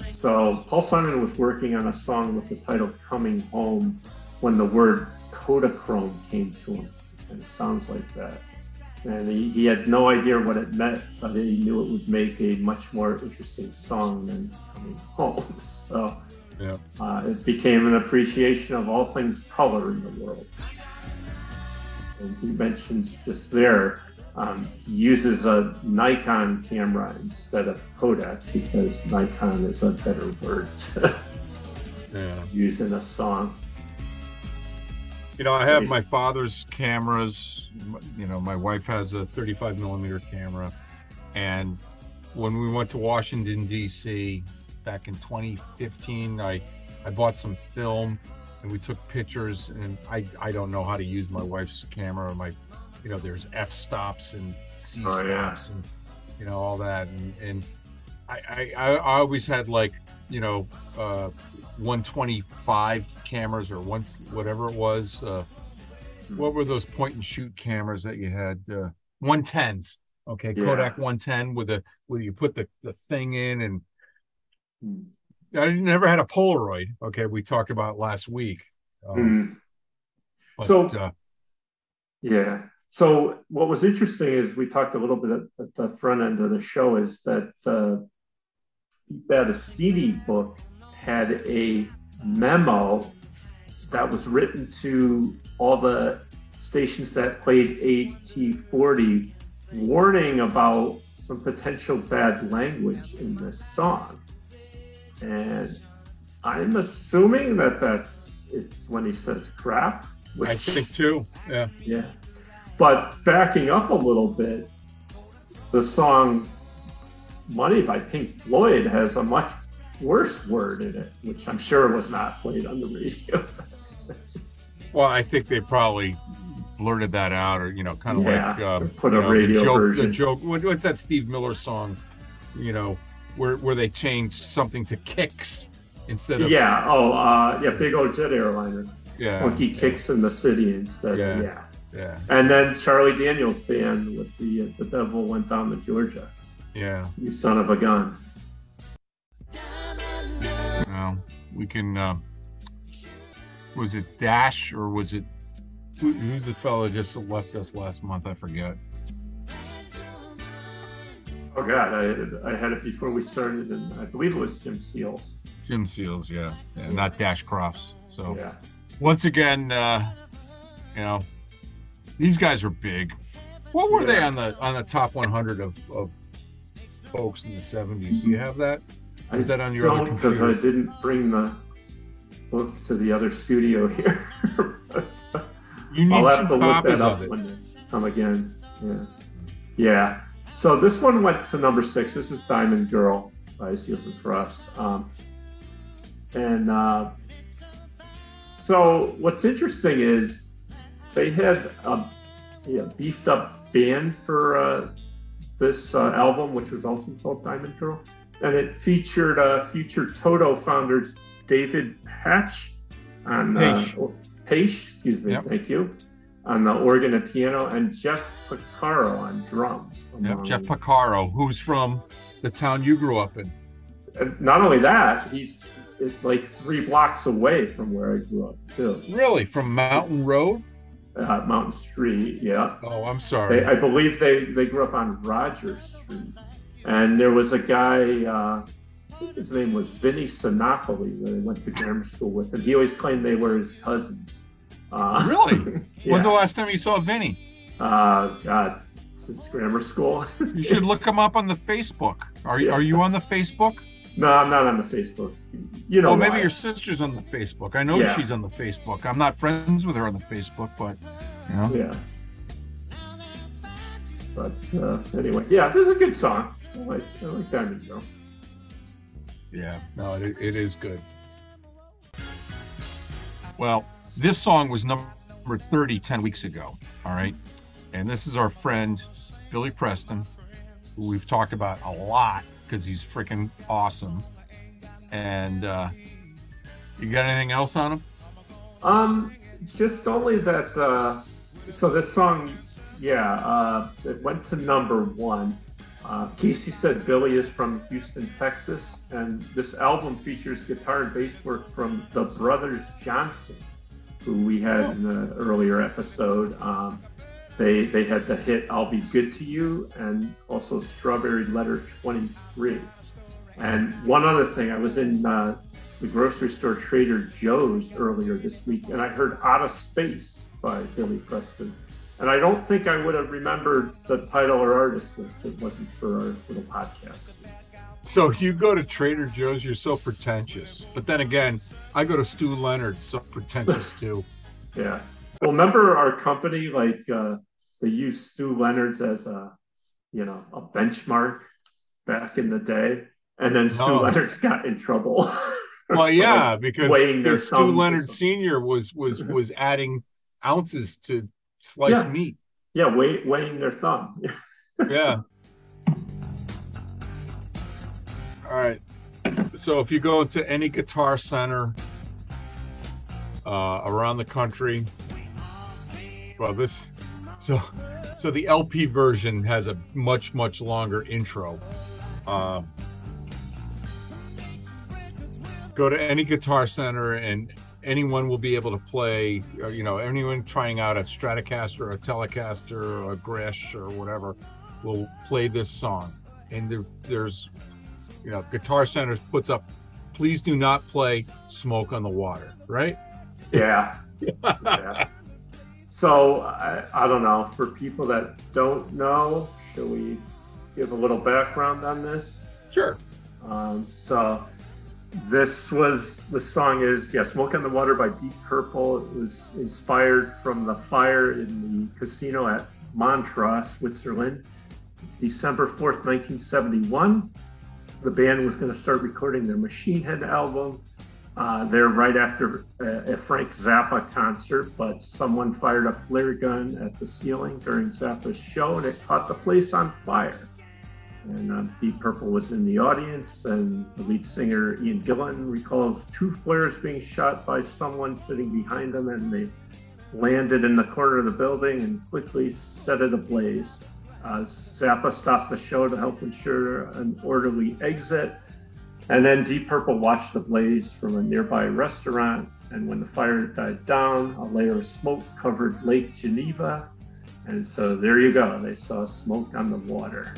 so Paul Simon was working on a song with the title "Coming Home" when the word Kodachrome came to him, and it sounds like that. And he, he had no idea what it meant, but he knew it would make a much more interesting song than "Coming Home." [LAUGHS] So Yeah. uh, it became an appreciation of all things color in the world. And he mentions just there, um, he uses a Nikon camera instead of Kodak because Nikon is a better word to [LAUGHS] Yeah. use in a song. You know, I have my father's cameras. You know, my wife has a 35 millimeter camera. And when we went to Washington, D.C. back in 2015, I, I bought some film and we took pictures. And I, I don't know how to use my wife's camera. My, you know, there's f stops and c Oh, yeah. stops and, you know, all that. And, and I, I, I always had like, you know, uh, 125 cameras or one whatever it was. Uh, what were those point and shoot cameras that you had? Uh, 110s. Okay, Yeah. Kodak 110 with a with you put the the thing in and Hmm. I never had a Polaroid. Okay, we talked about last week. Um, Hmm. but, So- uh, Yeah. So what was interesting is we talked a little bit at, at the front end of the show is that uh, Battistini book had a memo that was written to all the stations that played AT40 warning about some potential bad language in this song. And I'm assuming that that's it's when he says crap. I think too. Yeah. Yeah. But backing up a little bit, the song Money by Pink Floyd has a much worse word in it, which I'm sure was not played on the radio. [LAUGHS] Well, I think they probably blurted that out, or you know, kind of Yeah, like um, put a know, radio the joke. version. The joke. What's that Steve Miller song? You know, where where they changed something to kicks instead of yeah. Oh, uh, yeah. Big old jet airliner. yeah Funky kicks in the city instead. Yeah. Of, yeah. Yeah And then Charlie Daniels band with the uh, the devil went down to Georgia. yeah. You son of a gun. Well, we can. Um, was it Dash or was it who, who's the fellow just left us last month? I forget. Oh God, I I had it before we started, and I believe it was Jim Seals. Jim Seals, yeah, yeah not Dash Crofts. So Yeah. once again, uh, you know, these guys are big. What were they on the on the top 100 of of folks in the 70s? Do you have that? Is that on your don't because I didn't bring the book to the other studio [LAUGHS] here. You need I'll have to look that up when they come again. Yeah. Yeah. So this one went to number six. This is Diamond Girl by Seals and Crofts. Um, and uh, so what's interesting is they had a yeah, beefed up band for uh, this uh, album, which was also called Diamond Girl. And it featured uh, future Toto founders David Patch on uh, Paich. Paich, excuse me, Yep. thank you, on the organ and piano, and Jeff Porcaro on drums. Yep, Jeff Porcaro, who's from the town you grew up in. And not only that, he's like three blocks away from where I grew up too, Really, from Mountain Road? Uh, Mountain Street. Yeah, Oh, I'm sorry. they, I believe they they grew up on Rogers Street, and there was a guy. Uh, his name was Vinny Sinopoli that I went to grammar school with, and he always claimed they were his cousins. Uh, Really? [LAUGHS] yeah. When's the last time you saw Vinny? Uh, God, since grammar school. You should [LAUGHS] look him up on the Facebook. Are you Yeah. are you on the Facebook? No, I'm not on the Facebook. You know, Oh, maybe why. your sister's on the Facebook. I know Yeah. she's on the Facebook. I'm not friends with her on the Facebook, but you know. Yeah. But uh, anyway, yeah, this is a good song. I like, I like Diamond Girl. Yeah, no, it, it is good. Well, this song was number 30 10 weeks ago. All right. And this is our friend, Billy Preston, who we've talked about a lot because he's freaking awesome. And uh, you got anything else on him? Um, just only that. Uh, so this song, yeah, uh, it went to number one. Uh, Casey said Billy is from Houston, Texas, and this album features guitar and bass work from the Brothers Johnson, who we had in the earlier episode. Um, they they had the hit "I'll Be Good to You" and also "Strawberry Letter 23." And one other thing, I was in uh, the grocery store Trader Joe's earlier this week, and I heard "Out of Space" by Billy Preston. And I don't think I would have remembered the title or artist if it wasn't for our little podcast. So you go to Trader Joe's, you're so pretentious. But then again, I go to Stew Leonard, so pretentious too. [LAUGHS] Yeah. Well, remember our company, like uh, they used Stew Leonard's as a, you know, a benchmark back in the day, and then Stew No. Leonard's got in trouble. [LAUGHS] Well, yeah, Like, because, Stew Leonard. Senior was was [LAUGHS] was adding ounces to sliced Yeah. meat. Yeah, weigh, weighing their thumb. [LAUGHS] Yeah. All right. So if you go into any guitar center uh, around the country, well, this so so the LP version has a much much longer intro. Uh, go to any guitar center and anyone will be able to play uh, you know anyone trying out a stratocaster or a telecaster or a Gretsch or whatever will play this song and there, there's you know guitar centers puts up please do not play smoke on the water right yeah. [LAUGHS] yeah. So I, I don't know. For people that don't know, should we give a little background on this? sure Um, so this was the song is yeah, "Smoke on the Water" by Deep Purple. It was inspired from the fire in the casino at Montreux, Switzerland, December fourth, nineteen seventy-one. The band was going to start recording their Machine Head album. Uh, there right after a, a Frank Zappa concert, but someone fired a flare gun at the ceiling during Zappa's show, and it caught the place on fire and uh, Deep Purple was in the audience, and the lead singer Ian Gillan recalls two flares being shot by someone sitting behind them, and they landed in the corner of the building and quickly set it ablaze. Uh, Zappa stopped the show to help ensure an orderly exit, and then Deep Purple watched the blaze from a nearby restaurant. And when the fire died down, a layer of smoke covered Lake Geneva. And so there you go. They saw smoke on the water.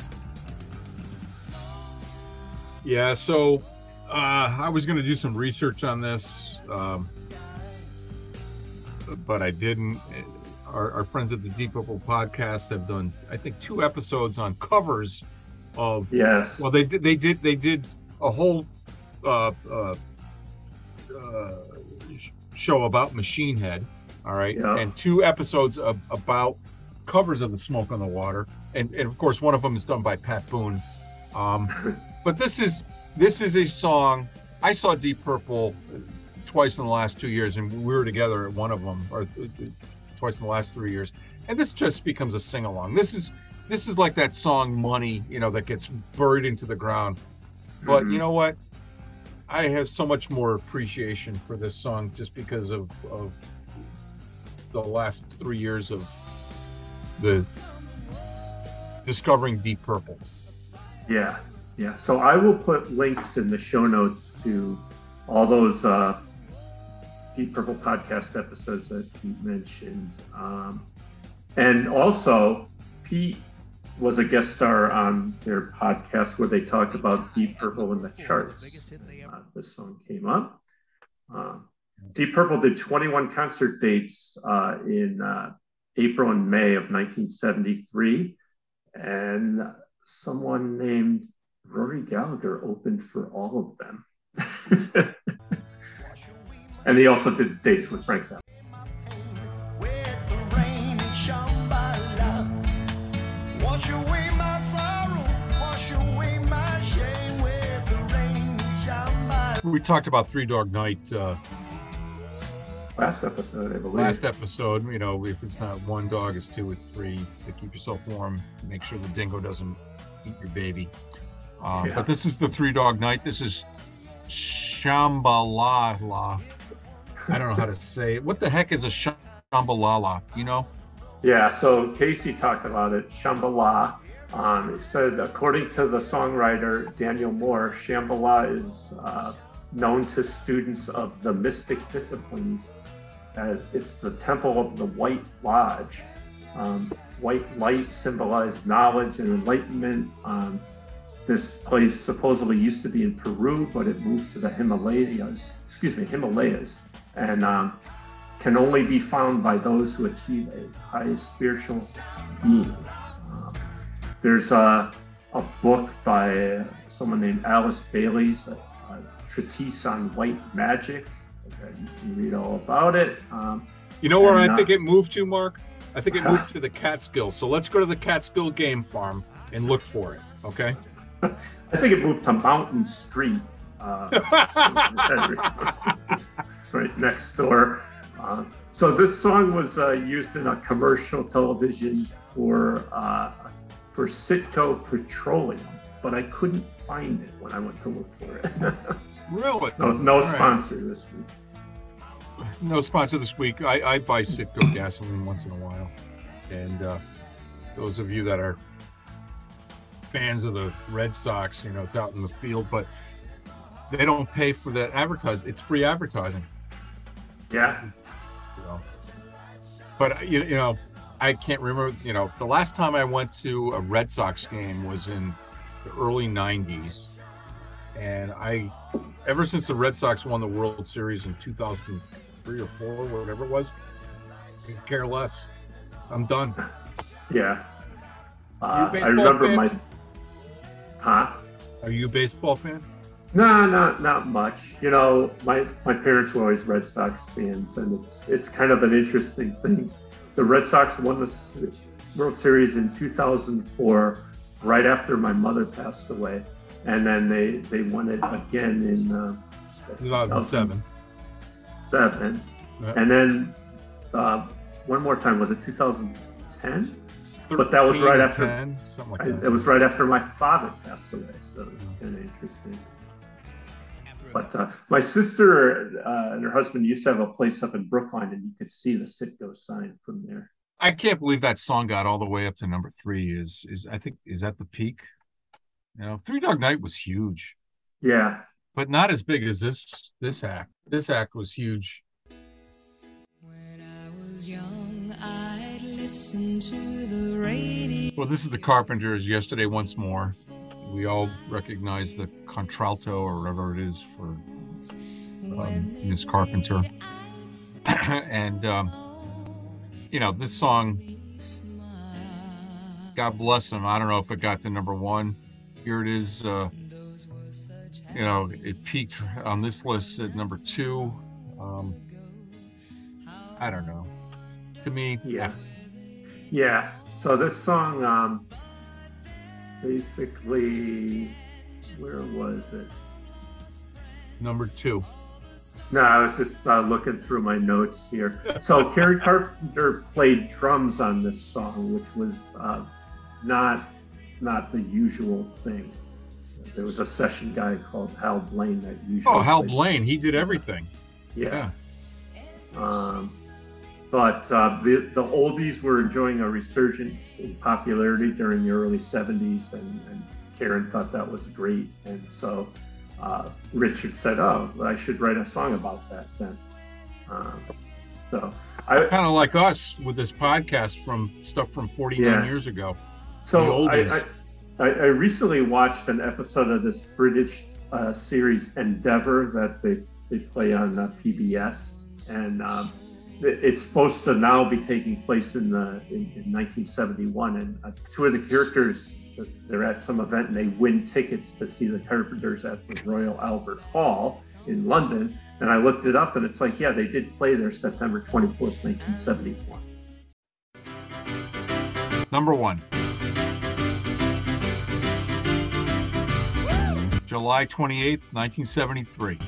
yeah so uh, i was going to do some research on this um, but i didn't our, our friends at the deep purple podcast have done i think two episodes on covers of Yes. Well, they did. They did. They did a whole uh, uh, uh, show about Machine Head. All right, Yeah. and two episodes of, about covers of the Smoke on the Water, and and of course one of them is done by Pat Boone. Um, [LAUGHS] but this is this is a song. I saw Deep Purple twice in the last two years, and we were together at one of them, or twice in the last three years. And this just becomes a sing along. This is this is like that song "Money," you know, that gets buried into the ground. But Mhm. you know what? I have so much more appreciation for this song just because of of the last three years of the discovering Deep Purple. Yeah, yeah. So I will put links in the show notes to all those uh, Deep Purple podcast episodes that Pete mentioned. Um, and also, Pete was a guest star on their podcast where they talked about Deep Purple in the charts. Uh, this song came up. Uh, Deep Purple did 21 concert dates uh, in uh, April and May of 1973. And someone named Rory Gallagher opened for all of them. [LAUGHS] and he also did dates with Frank Zappa. We talked about Three Dog Night uh, Last episode, I believe. last episode. You know, if it's not one dog, it's two, it's three. To keep yourself warm, make sure the dingo doesn't eat your baby. Um, Yeah. But this is the Three Dog Night. This is Shambalala. I don't know how to say it. What the heck is a Shambalala? You know? Yeah, so Casey talked about it. Shambhala. Um, it said, according to the songwriter Daniel Moore, Shambhala is uh, known to students of the mystic disciplines as it's the temple of the White Lodge. Um, white light symbolized knowledge and enlightenment. Um, this place supposedly used to be in Peru, but it moved to the Himalayas. Excuse me, Himalayas, and um, can only be found by those who achieve a high spiritual being. Um, there's a, a book by someone named Alice Bailey's, a, a treatise on white magic. Okay, you can read all about it. Um, You know where I uh, think it moved to, Mark? I think it moved [LAUGHS] to the Catskill. So let's go to the Catskill Game Farm and look for it. Okay. I think it moved to Mountain Street, uh, [LAUGHS] right next door. Uh, so this song was uh, used in a commercial television for uh, for Citgo Petroleum, but I couldn't find it when I went to look for it. [LAUGHS] Really? no no All right. sponsor this week. No sponsor this week. I, I buy Citgo gasoline once in a while. And uh, those of you that are fans of the Red Sox, you know, it's out in the field, but they don't pay for that advertising. It's free advertising. Yeah, You know. But you, you know, I can't remember. You know, the last time I went to a Red Sox game was in the early '90s, and I, ever since the Red Sox won the World Series in 2003 or four, whatever it was, could care less. I'm done. yeah. Uh, I baseball remember fan? my. Huh? Are you a baseball fan? No, not not much. You know, my my parents were always Red Sox fans, and it's it's kind of an interesting thing. The Red Sox won the World Series in 2004, right after my mother passed away, and then they they won it again in uh, 2007. seven, Yeah. and then uh, one more time was it 2010? But that was right 13, after- 10, something like I, it was right after my father passed away, so it's kind of interesting. But uh, my sister uh, and her husband used to have a place up in Brookline, and you could see the Citgo sign from there. I can't believe that song got all the way up to number three. Is is I think is that the peak? You know, Three Dog Night was huge, Yeah, but not as big as this this act. This act was huge. When I was young, I'd listen to the radio. Well, this is the Carpenters. Yesterday, once more, we all recognize the contralto or whatever it is for um, Miss Carpenter, [CLEARS THROAT] and um, you know this song. God bless him. I don't know if it got to number one. Here it is. Uh, you know, it peaked on this list at number two. Um, I don't know. To me, yeah, yeah. So this song, um, basically, where was it? number two. No, I was just uh, looking through my notes here. So [LAUGHS] Karen Carpenter played drums on this song, which was uh, not not the usual thing. There was a session guy called Hal Blaine that usually. Oh, Hal played- Blaine, he did everything. Yeah. Um, but uh, the the oldies were enjoying a resurgence in popularity during the early '70s, and, and Karen thought that was great, and so uh, Richard said, "Oh, I should write a song about that then." Um, so I kind of like us with this podcast from stuff from 49 Yeah. years ago. So I. I, I recently watched an episode of this British uh, series Endeavour that they, they play on uh, PBS, and um, it's supposed to now be taking place in the in, in 1971. And uh, two of the characters they're at some event and they win tickets to see the Carpenters at the Royal Albert Hall in London. And I looked it up, and it's like, yeah, they did play there September 24th, 1971. Number one. July 28th, 1973.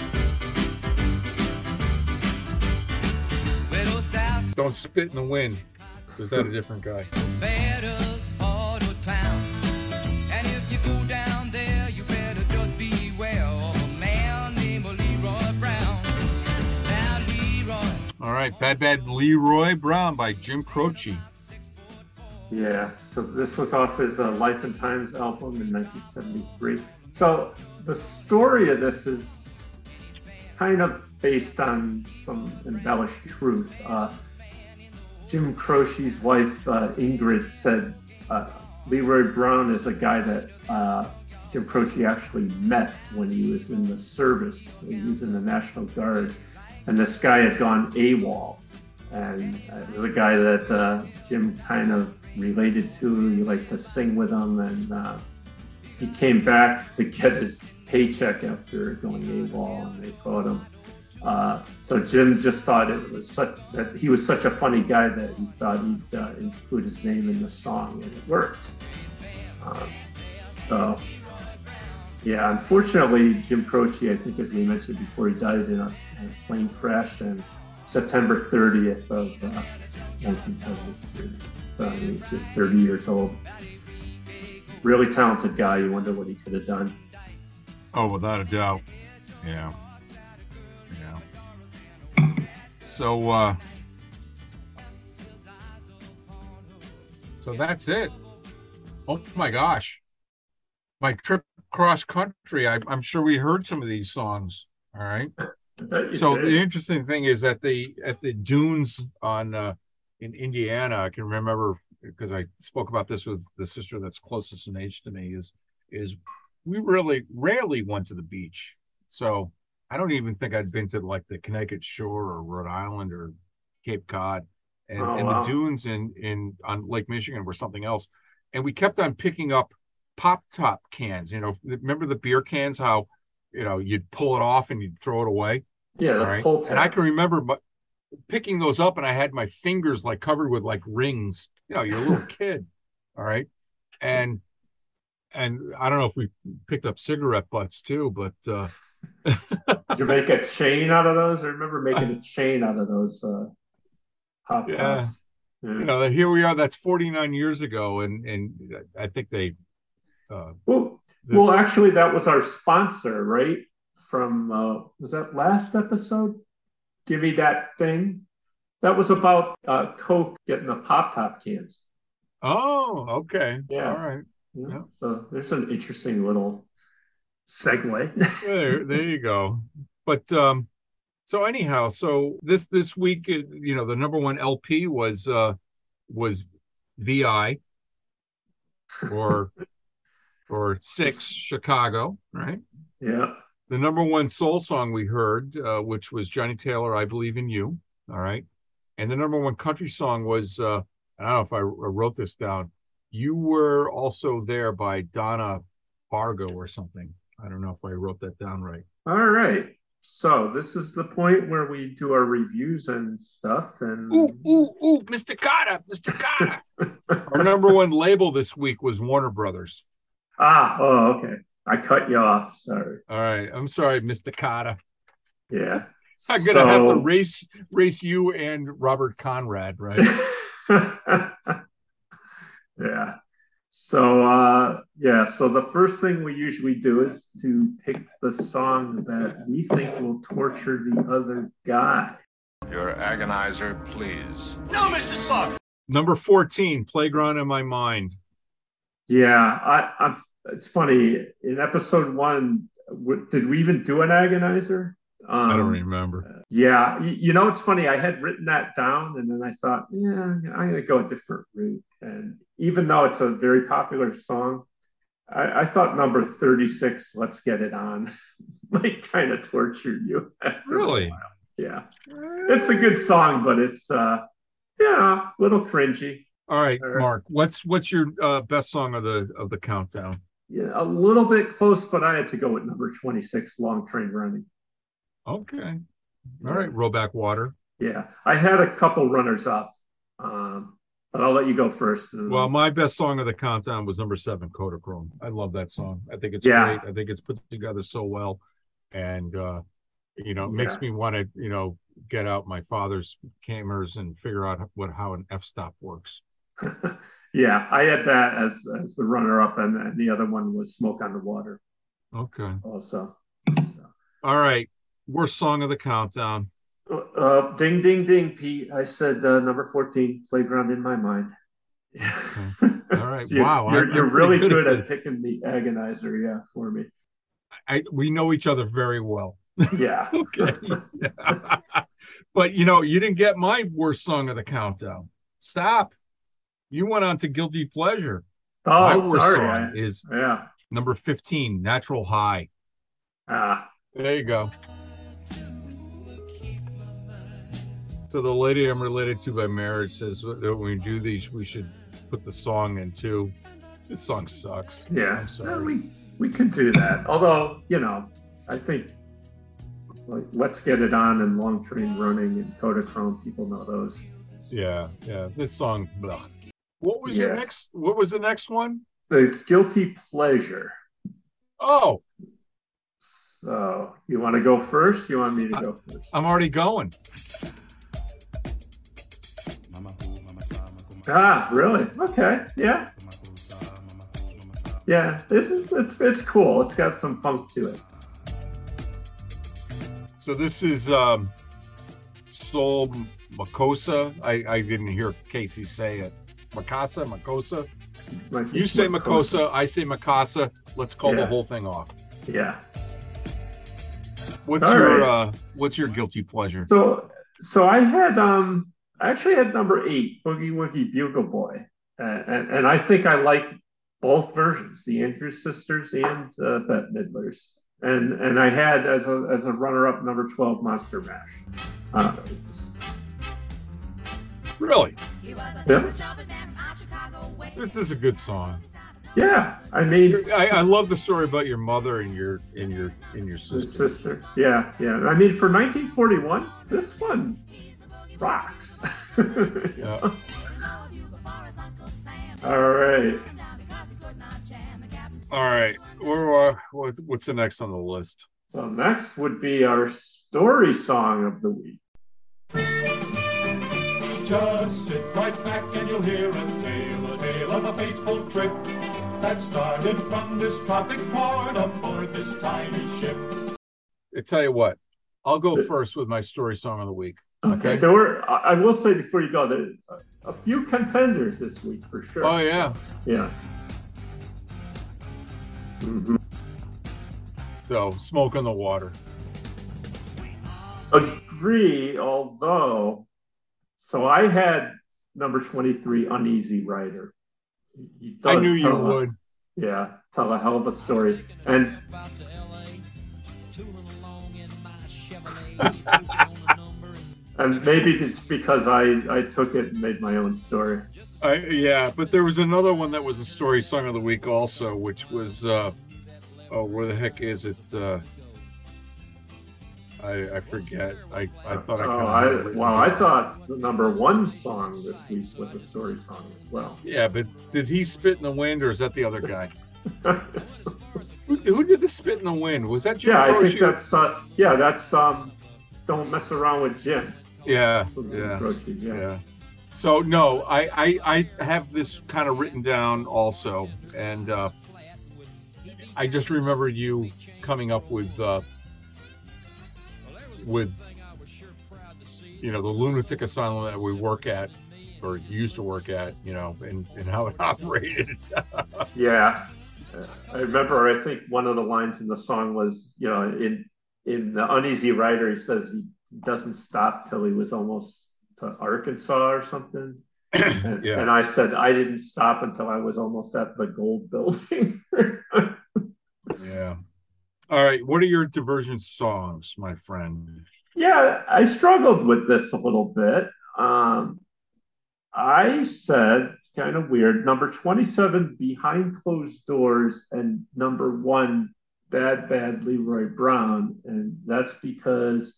Don't spit in the wind. Is that a different guy? All right, Bad Bad Leroy Brown by Jim Croce. Yeah, so this was off his uh, Life and Times album in 1973. So the story of this is kind of based on some embellished truth. Uh, Jim Croce's wife, uh, Ingrid, said uh, Leroy Brown is a guy that uh, Jim Croce actually met when he was in the service. He was in the National Guard, and this guy had gone AWOL. And uh, it was a guy that uh, Jim kind of related to. He liked to sing with him, and uh, he came back to get his paycheck after going AWOL, and they caught him. Uh, so Jim just thought it was such that he was such a funny guy that he thought he'd uh, include his name in the song, and it worked. Um, so, yeah, unfortunately, Jim Croce, I think, as we mentioned before, he died in a, in a plane crash on September 30th of uh, 1973. So I mean, he's just 30 years old. Really talented guy. You wonder what he could have done. Oh, without a doubt. Yeah. Yeah. So uh So that's it. Oh my gosh. My trip cross country, I, I'm sure we heard some of these songs. All right. I bet you So the interesting thing is that the at the dunes on uh in Indiana, I can remember because I spoke about this with the sister that's closest in age to me is is we really rarely went to the beach. So I don't even think I'd been to like the Connecticut Shore or Rhode Island or Cape Cod. And, Oh, and wow. the dunes in in on Lake Michigan were something else. And we kept on picking up pop top cans. You know, remember the beer cans? How you know you'd pull it off and you'd throw it away. yeah, right. And I can remember but picking those up and I had my fingers like covered with like rings. You know, you're a little [LAUGHS] kid. All right. And and I don't know if we picked up cigarette butts too, but uh Did you make a chain out of those? I remember making a chain out of those uh, pop Yeah. tops. Yeah. you know, here we are, that's 49 years ago, and and I think they uh Well, the- well, actually, that was our sponsor, right? From uh, was that last episode? Give me that thing. That was about uh, Coke getting the pop top cans. oh okay. Yeah. All right. Yeah. Yeah. So there's an interesting little segue. [LAUGHS] There, there you go. But um, so anyhow, so this this week, uh, you know, the number one LP was uh was VI or or six Chicago, right? yeah. The number one soul song we heard, uh, which was Johnnie Taylor, "I Believe in You," all right, and the number one country song was uh, I don't know if I wrote this down. You were also there by Donna Fargo or something. I don't know if I wrote that down right. All right. So this is the point where we do our reviews and stuff. And Ooh, ooh, ooh, Mr. Carter, Mr. Carter. Our number one label this week was Warner Brothers. ah, oh, okay. I cut you off. Sorry. All right, I'm sorry, Mr. Carter. Yeah. I'm gonna have to race race you and Robert Conrad, right? [LAUGHS] yeah. So uh yeah, so the first thing we usually do is to pick the song that we think will torture the other guy. Your agonizer, please. No, Mr. Spock. Number 14, Playground in My Mind. Yeah, I, I'm. It's funny. In episode one, w- did we even do an agonizer? Um, I don't remember. Yeah, you, you know, it's funny. I had written that down, and then I thought, yeah, I'm going to go a different route. And even though it's a very popular song, I, I thought number 36, "Let's Get It On," [LAUGHS] might kind of torture you. Really? Yeah, it's a good song, but it's uh, yeah, a little cringy. All right, All right. Mark. What's what's your uh, best song of the of the countdown? Yeah, a little bit close, but I had to go with number 26, "Long Train Running." Okay. All right, Roback Water. Yeah, I had a couple runners up, um, but I'll let you go first. Well, my best song of the countdown was number seven, Kodachrome. I love that song. I think it's Yeah. great. I think it's put together so well, and uh, you know, it makes Yeah. me want to, you know, get out my father's cameras and figure out what how an f stop works. [LAUGHS] yeah, I had that as as the runner up, and, and the other one was "Smoke on the Water." Okay. Also, so. All right. Worst song of the countdown. Uh, ding, ding, ding, Pete. I said uh, number 14, Playground in my mind. All right. [LAUGHS] So you're, wow. You're, I'm- you're I'm really good at this. picking the agonizer, yeah, for me. I, we know each other very well. Yeah. [LAUGHS] Okay. [LAUGHS] but you know, you didn't get my worst song of the countdown. Stop. You went on to Guilty Pleasure. my Oh, worst sorry. song I- is yeah. number 15, Natural High. Ah, There you go. So the lady I'm related to by marriage says that when we do these, we should put the song in too. This song sucks. yeah. I'm sorry. Well, we, we can do that. Although, you know, I think like Let's Get It On and Long Train Running and Kodachrome, people know those. Yeah, yeah. This song. What was your next? What was the next one? It's Guilty Pleasure. Oh, So, you want to go first? You want me to go first? I'm already going. Ah, really? Okay. Yeah. Yeah. This is it's it's cool. It's got some funk to it. So this is um, Soul Makossa. I, I didn't hear Casey say it. Makasa, Makosa. You say Makosa. I say Makasa. Let's call the whole thing off. Yeah. What's All your right. uh, what's your guilty pleasure? So so I had um actually had number eight, Boogie Woogie Bugle Boy, uh, and and I think I like both versions, the Andrews Sisters and uh, Bette Midler's, and and I had as a as a runner up number twelve Monster Mash. Uh, Really, yeah, this is a good song. yeah. I mean, I, I love the story about your mother and your and your and your sister. sister. Yeah, yeah. I mean, for 1941, this one rocks. [LAUGHS] Yeah. All right. All right, where uh, what, what's the next on the list? So next would be our story song of the week. Just sit right back and you'll hear a tale, a tale of a fateful trip that started from this tropic port aboard this tiny ship. I tell you what, I'll go first with my story song of the week. Okay. There were, I I will say before you go, there a, a few contenders this week for sure. Oh yeah. Yeah. Mhm. So smoke on the water. Agree, although, so I had number 23, Uneasy Rider. He I knew you a- would. Yeah, tell a hell of a story. And and maybe it's because I, I took it and made my own story. I, yeah, but there was another one that was a story song of the week also, which was uh oh where the heck is it? Uh I I forget. I, I thought I Oh, I, had well, I thought the number one song this week was a story song as well. Yeah, but did he spit in the wind or is that the other guy? [LAUGHS] who, who did the spit in the wind? Was that Jim yeah, I think that's uh, yeah, that's um, don't mess around with Jim. Yeah, yeah. Yeah. Yeah. So no, I, I I have this kind of written down also, and uh, I just remember you coming up with uh, with you know the lunatic asylum that we work at or used to work at, you know, and, and how it [LAUGHS] operated. Yeah, I remember. I think one of the lines in the song was, you know, in in the Uneasy Rider, he says he doesn't stop till he was almost to Arkansas or something. [CLEARS THROAT] And, Yeah. and I said I didn't stop until I was almost at the gold building. [LAUGHS] yeah. All right. What are your diversion songs, my friend? Yeah, I struggled with this a little bit. Um, I said, it's kind of weird, number 27, Behind Closed Doors, and number one, Bad Bad Leroy Brown. And that's because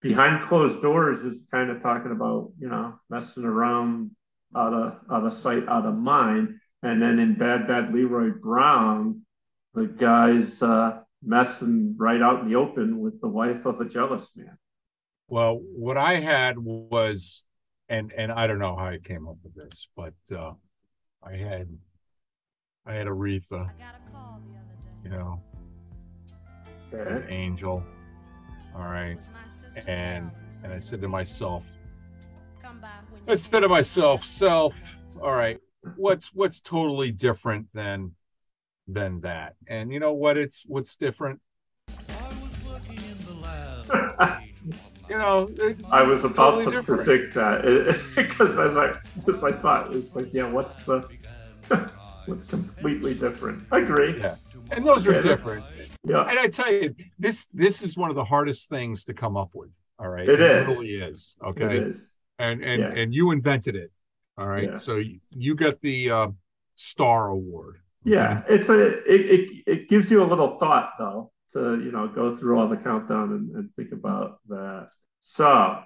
Behind Closed Doors is kind of talking about, you know, messing around out of, out of sight, out of mind. And then in Bad Bad Leroy Brown, the guy's uh, messing right out in the open with the wife of a jealous man. Well, what I had was, and and I don't know how I came up with this, but uh, I had, I had Aretha, you know, an angel, All right. And and I said to myself, I said to myself, self, all right, what's what's totally different than than that? And you know what? It's what's different. [LAUGHS] you know, it- I was about totally to different. predict that [LAUGHS] because as I because I thought it was like, yeah, what's the [LAUGHS] what's completely different? I agree. Yeah. And those are Yeah, different. Yeah. And I tell you, this this is one of the hardest things to come up with. All right. It is. really is. Okay. It is. And and Yeah. and you invented it. All right. Yeah. So you, you got the uh, star award. Yeah, it's a it, it it gives you a little thought though to you know go through all the countdown and, and think about that. So,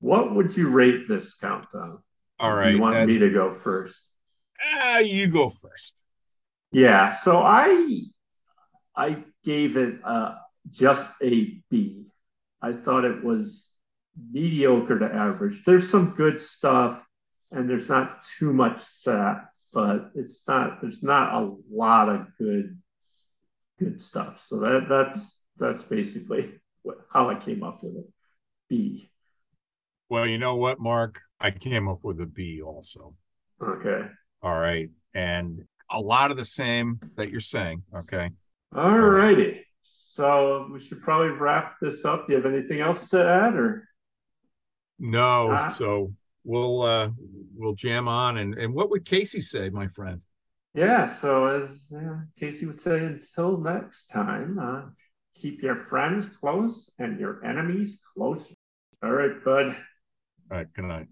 what would you rate this countdown? All right. Do you want as- me to go first? Ah, you go first. Yeah, so I I gave it uh, just a B. I thought it was mediocre to average. There's some good stuff, and there's not too much sap, but it's not. There's not a lot of good good stuff. So that that's that's basically what, how I came up with it. B. Well, you know what, Mark? I came up with a B also. Okay. All right. And a lot of the same that you're saying. Okay. All righty. So we should probably wrap this up. Do you have anything else to add, or? No, Ah. so we'll uh we'll jam on and and what would Casey say, my friend? Yeah, so as uh, Casey would say, until next time, uh, keep your friends close and your enemies close. All right, bud. All right, good night.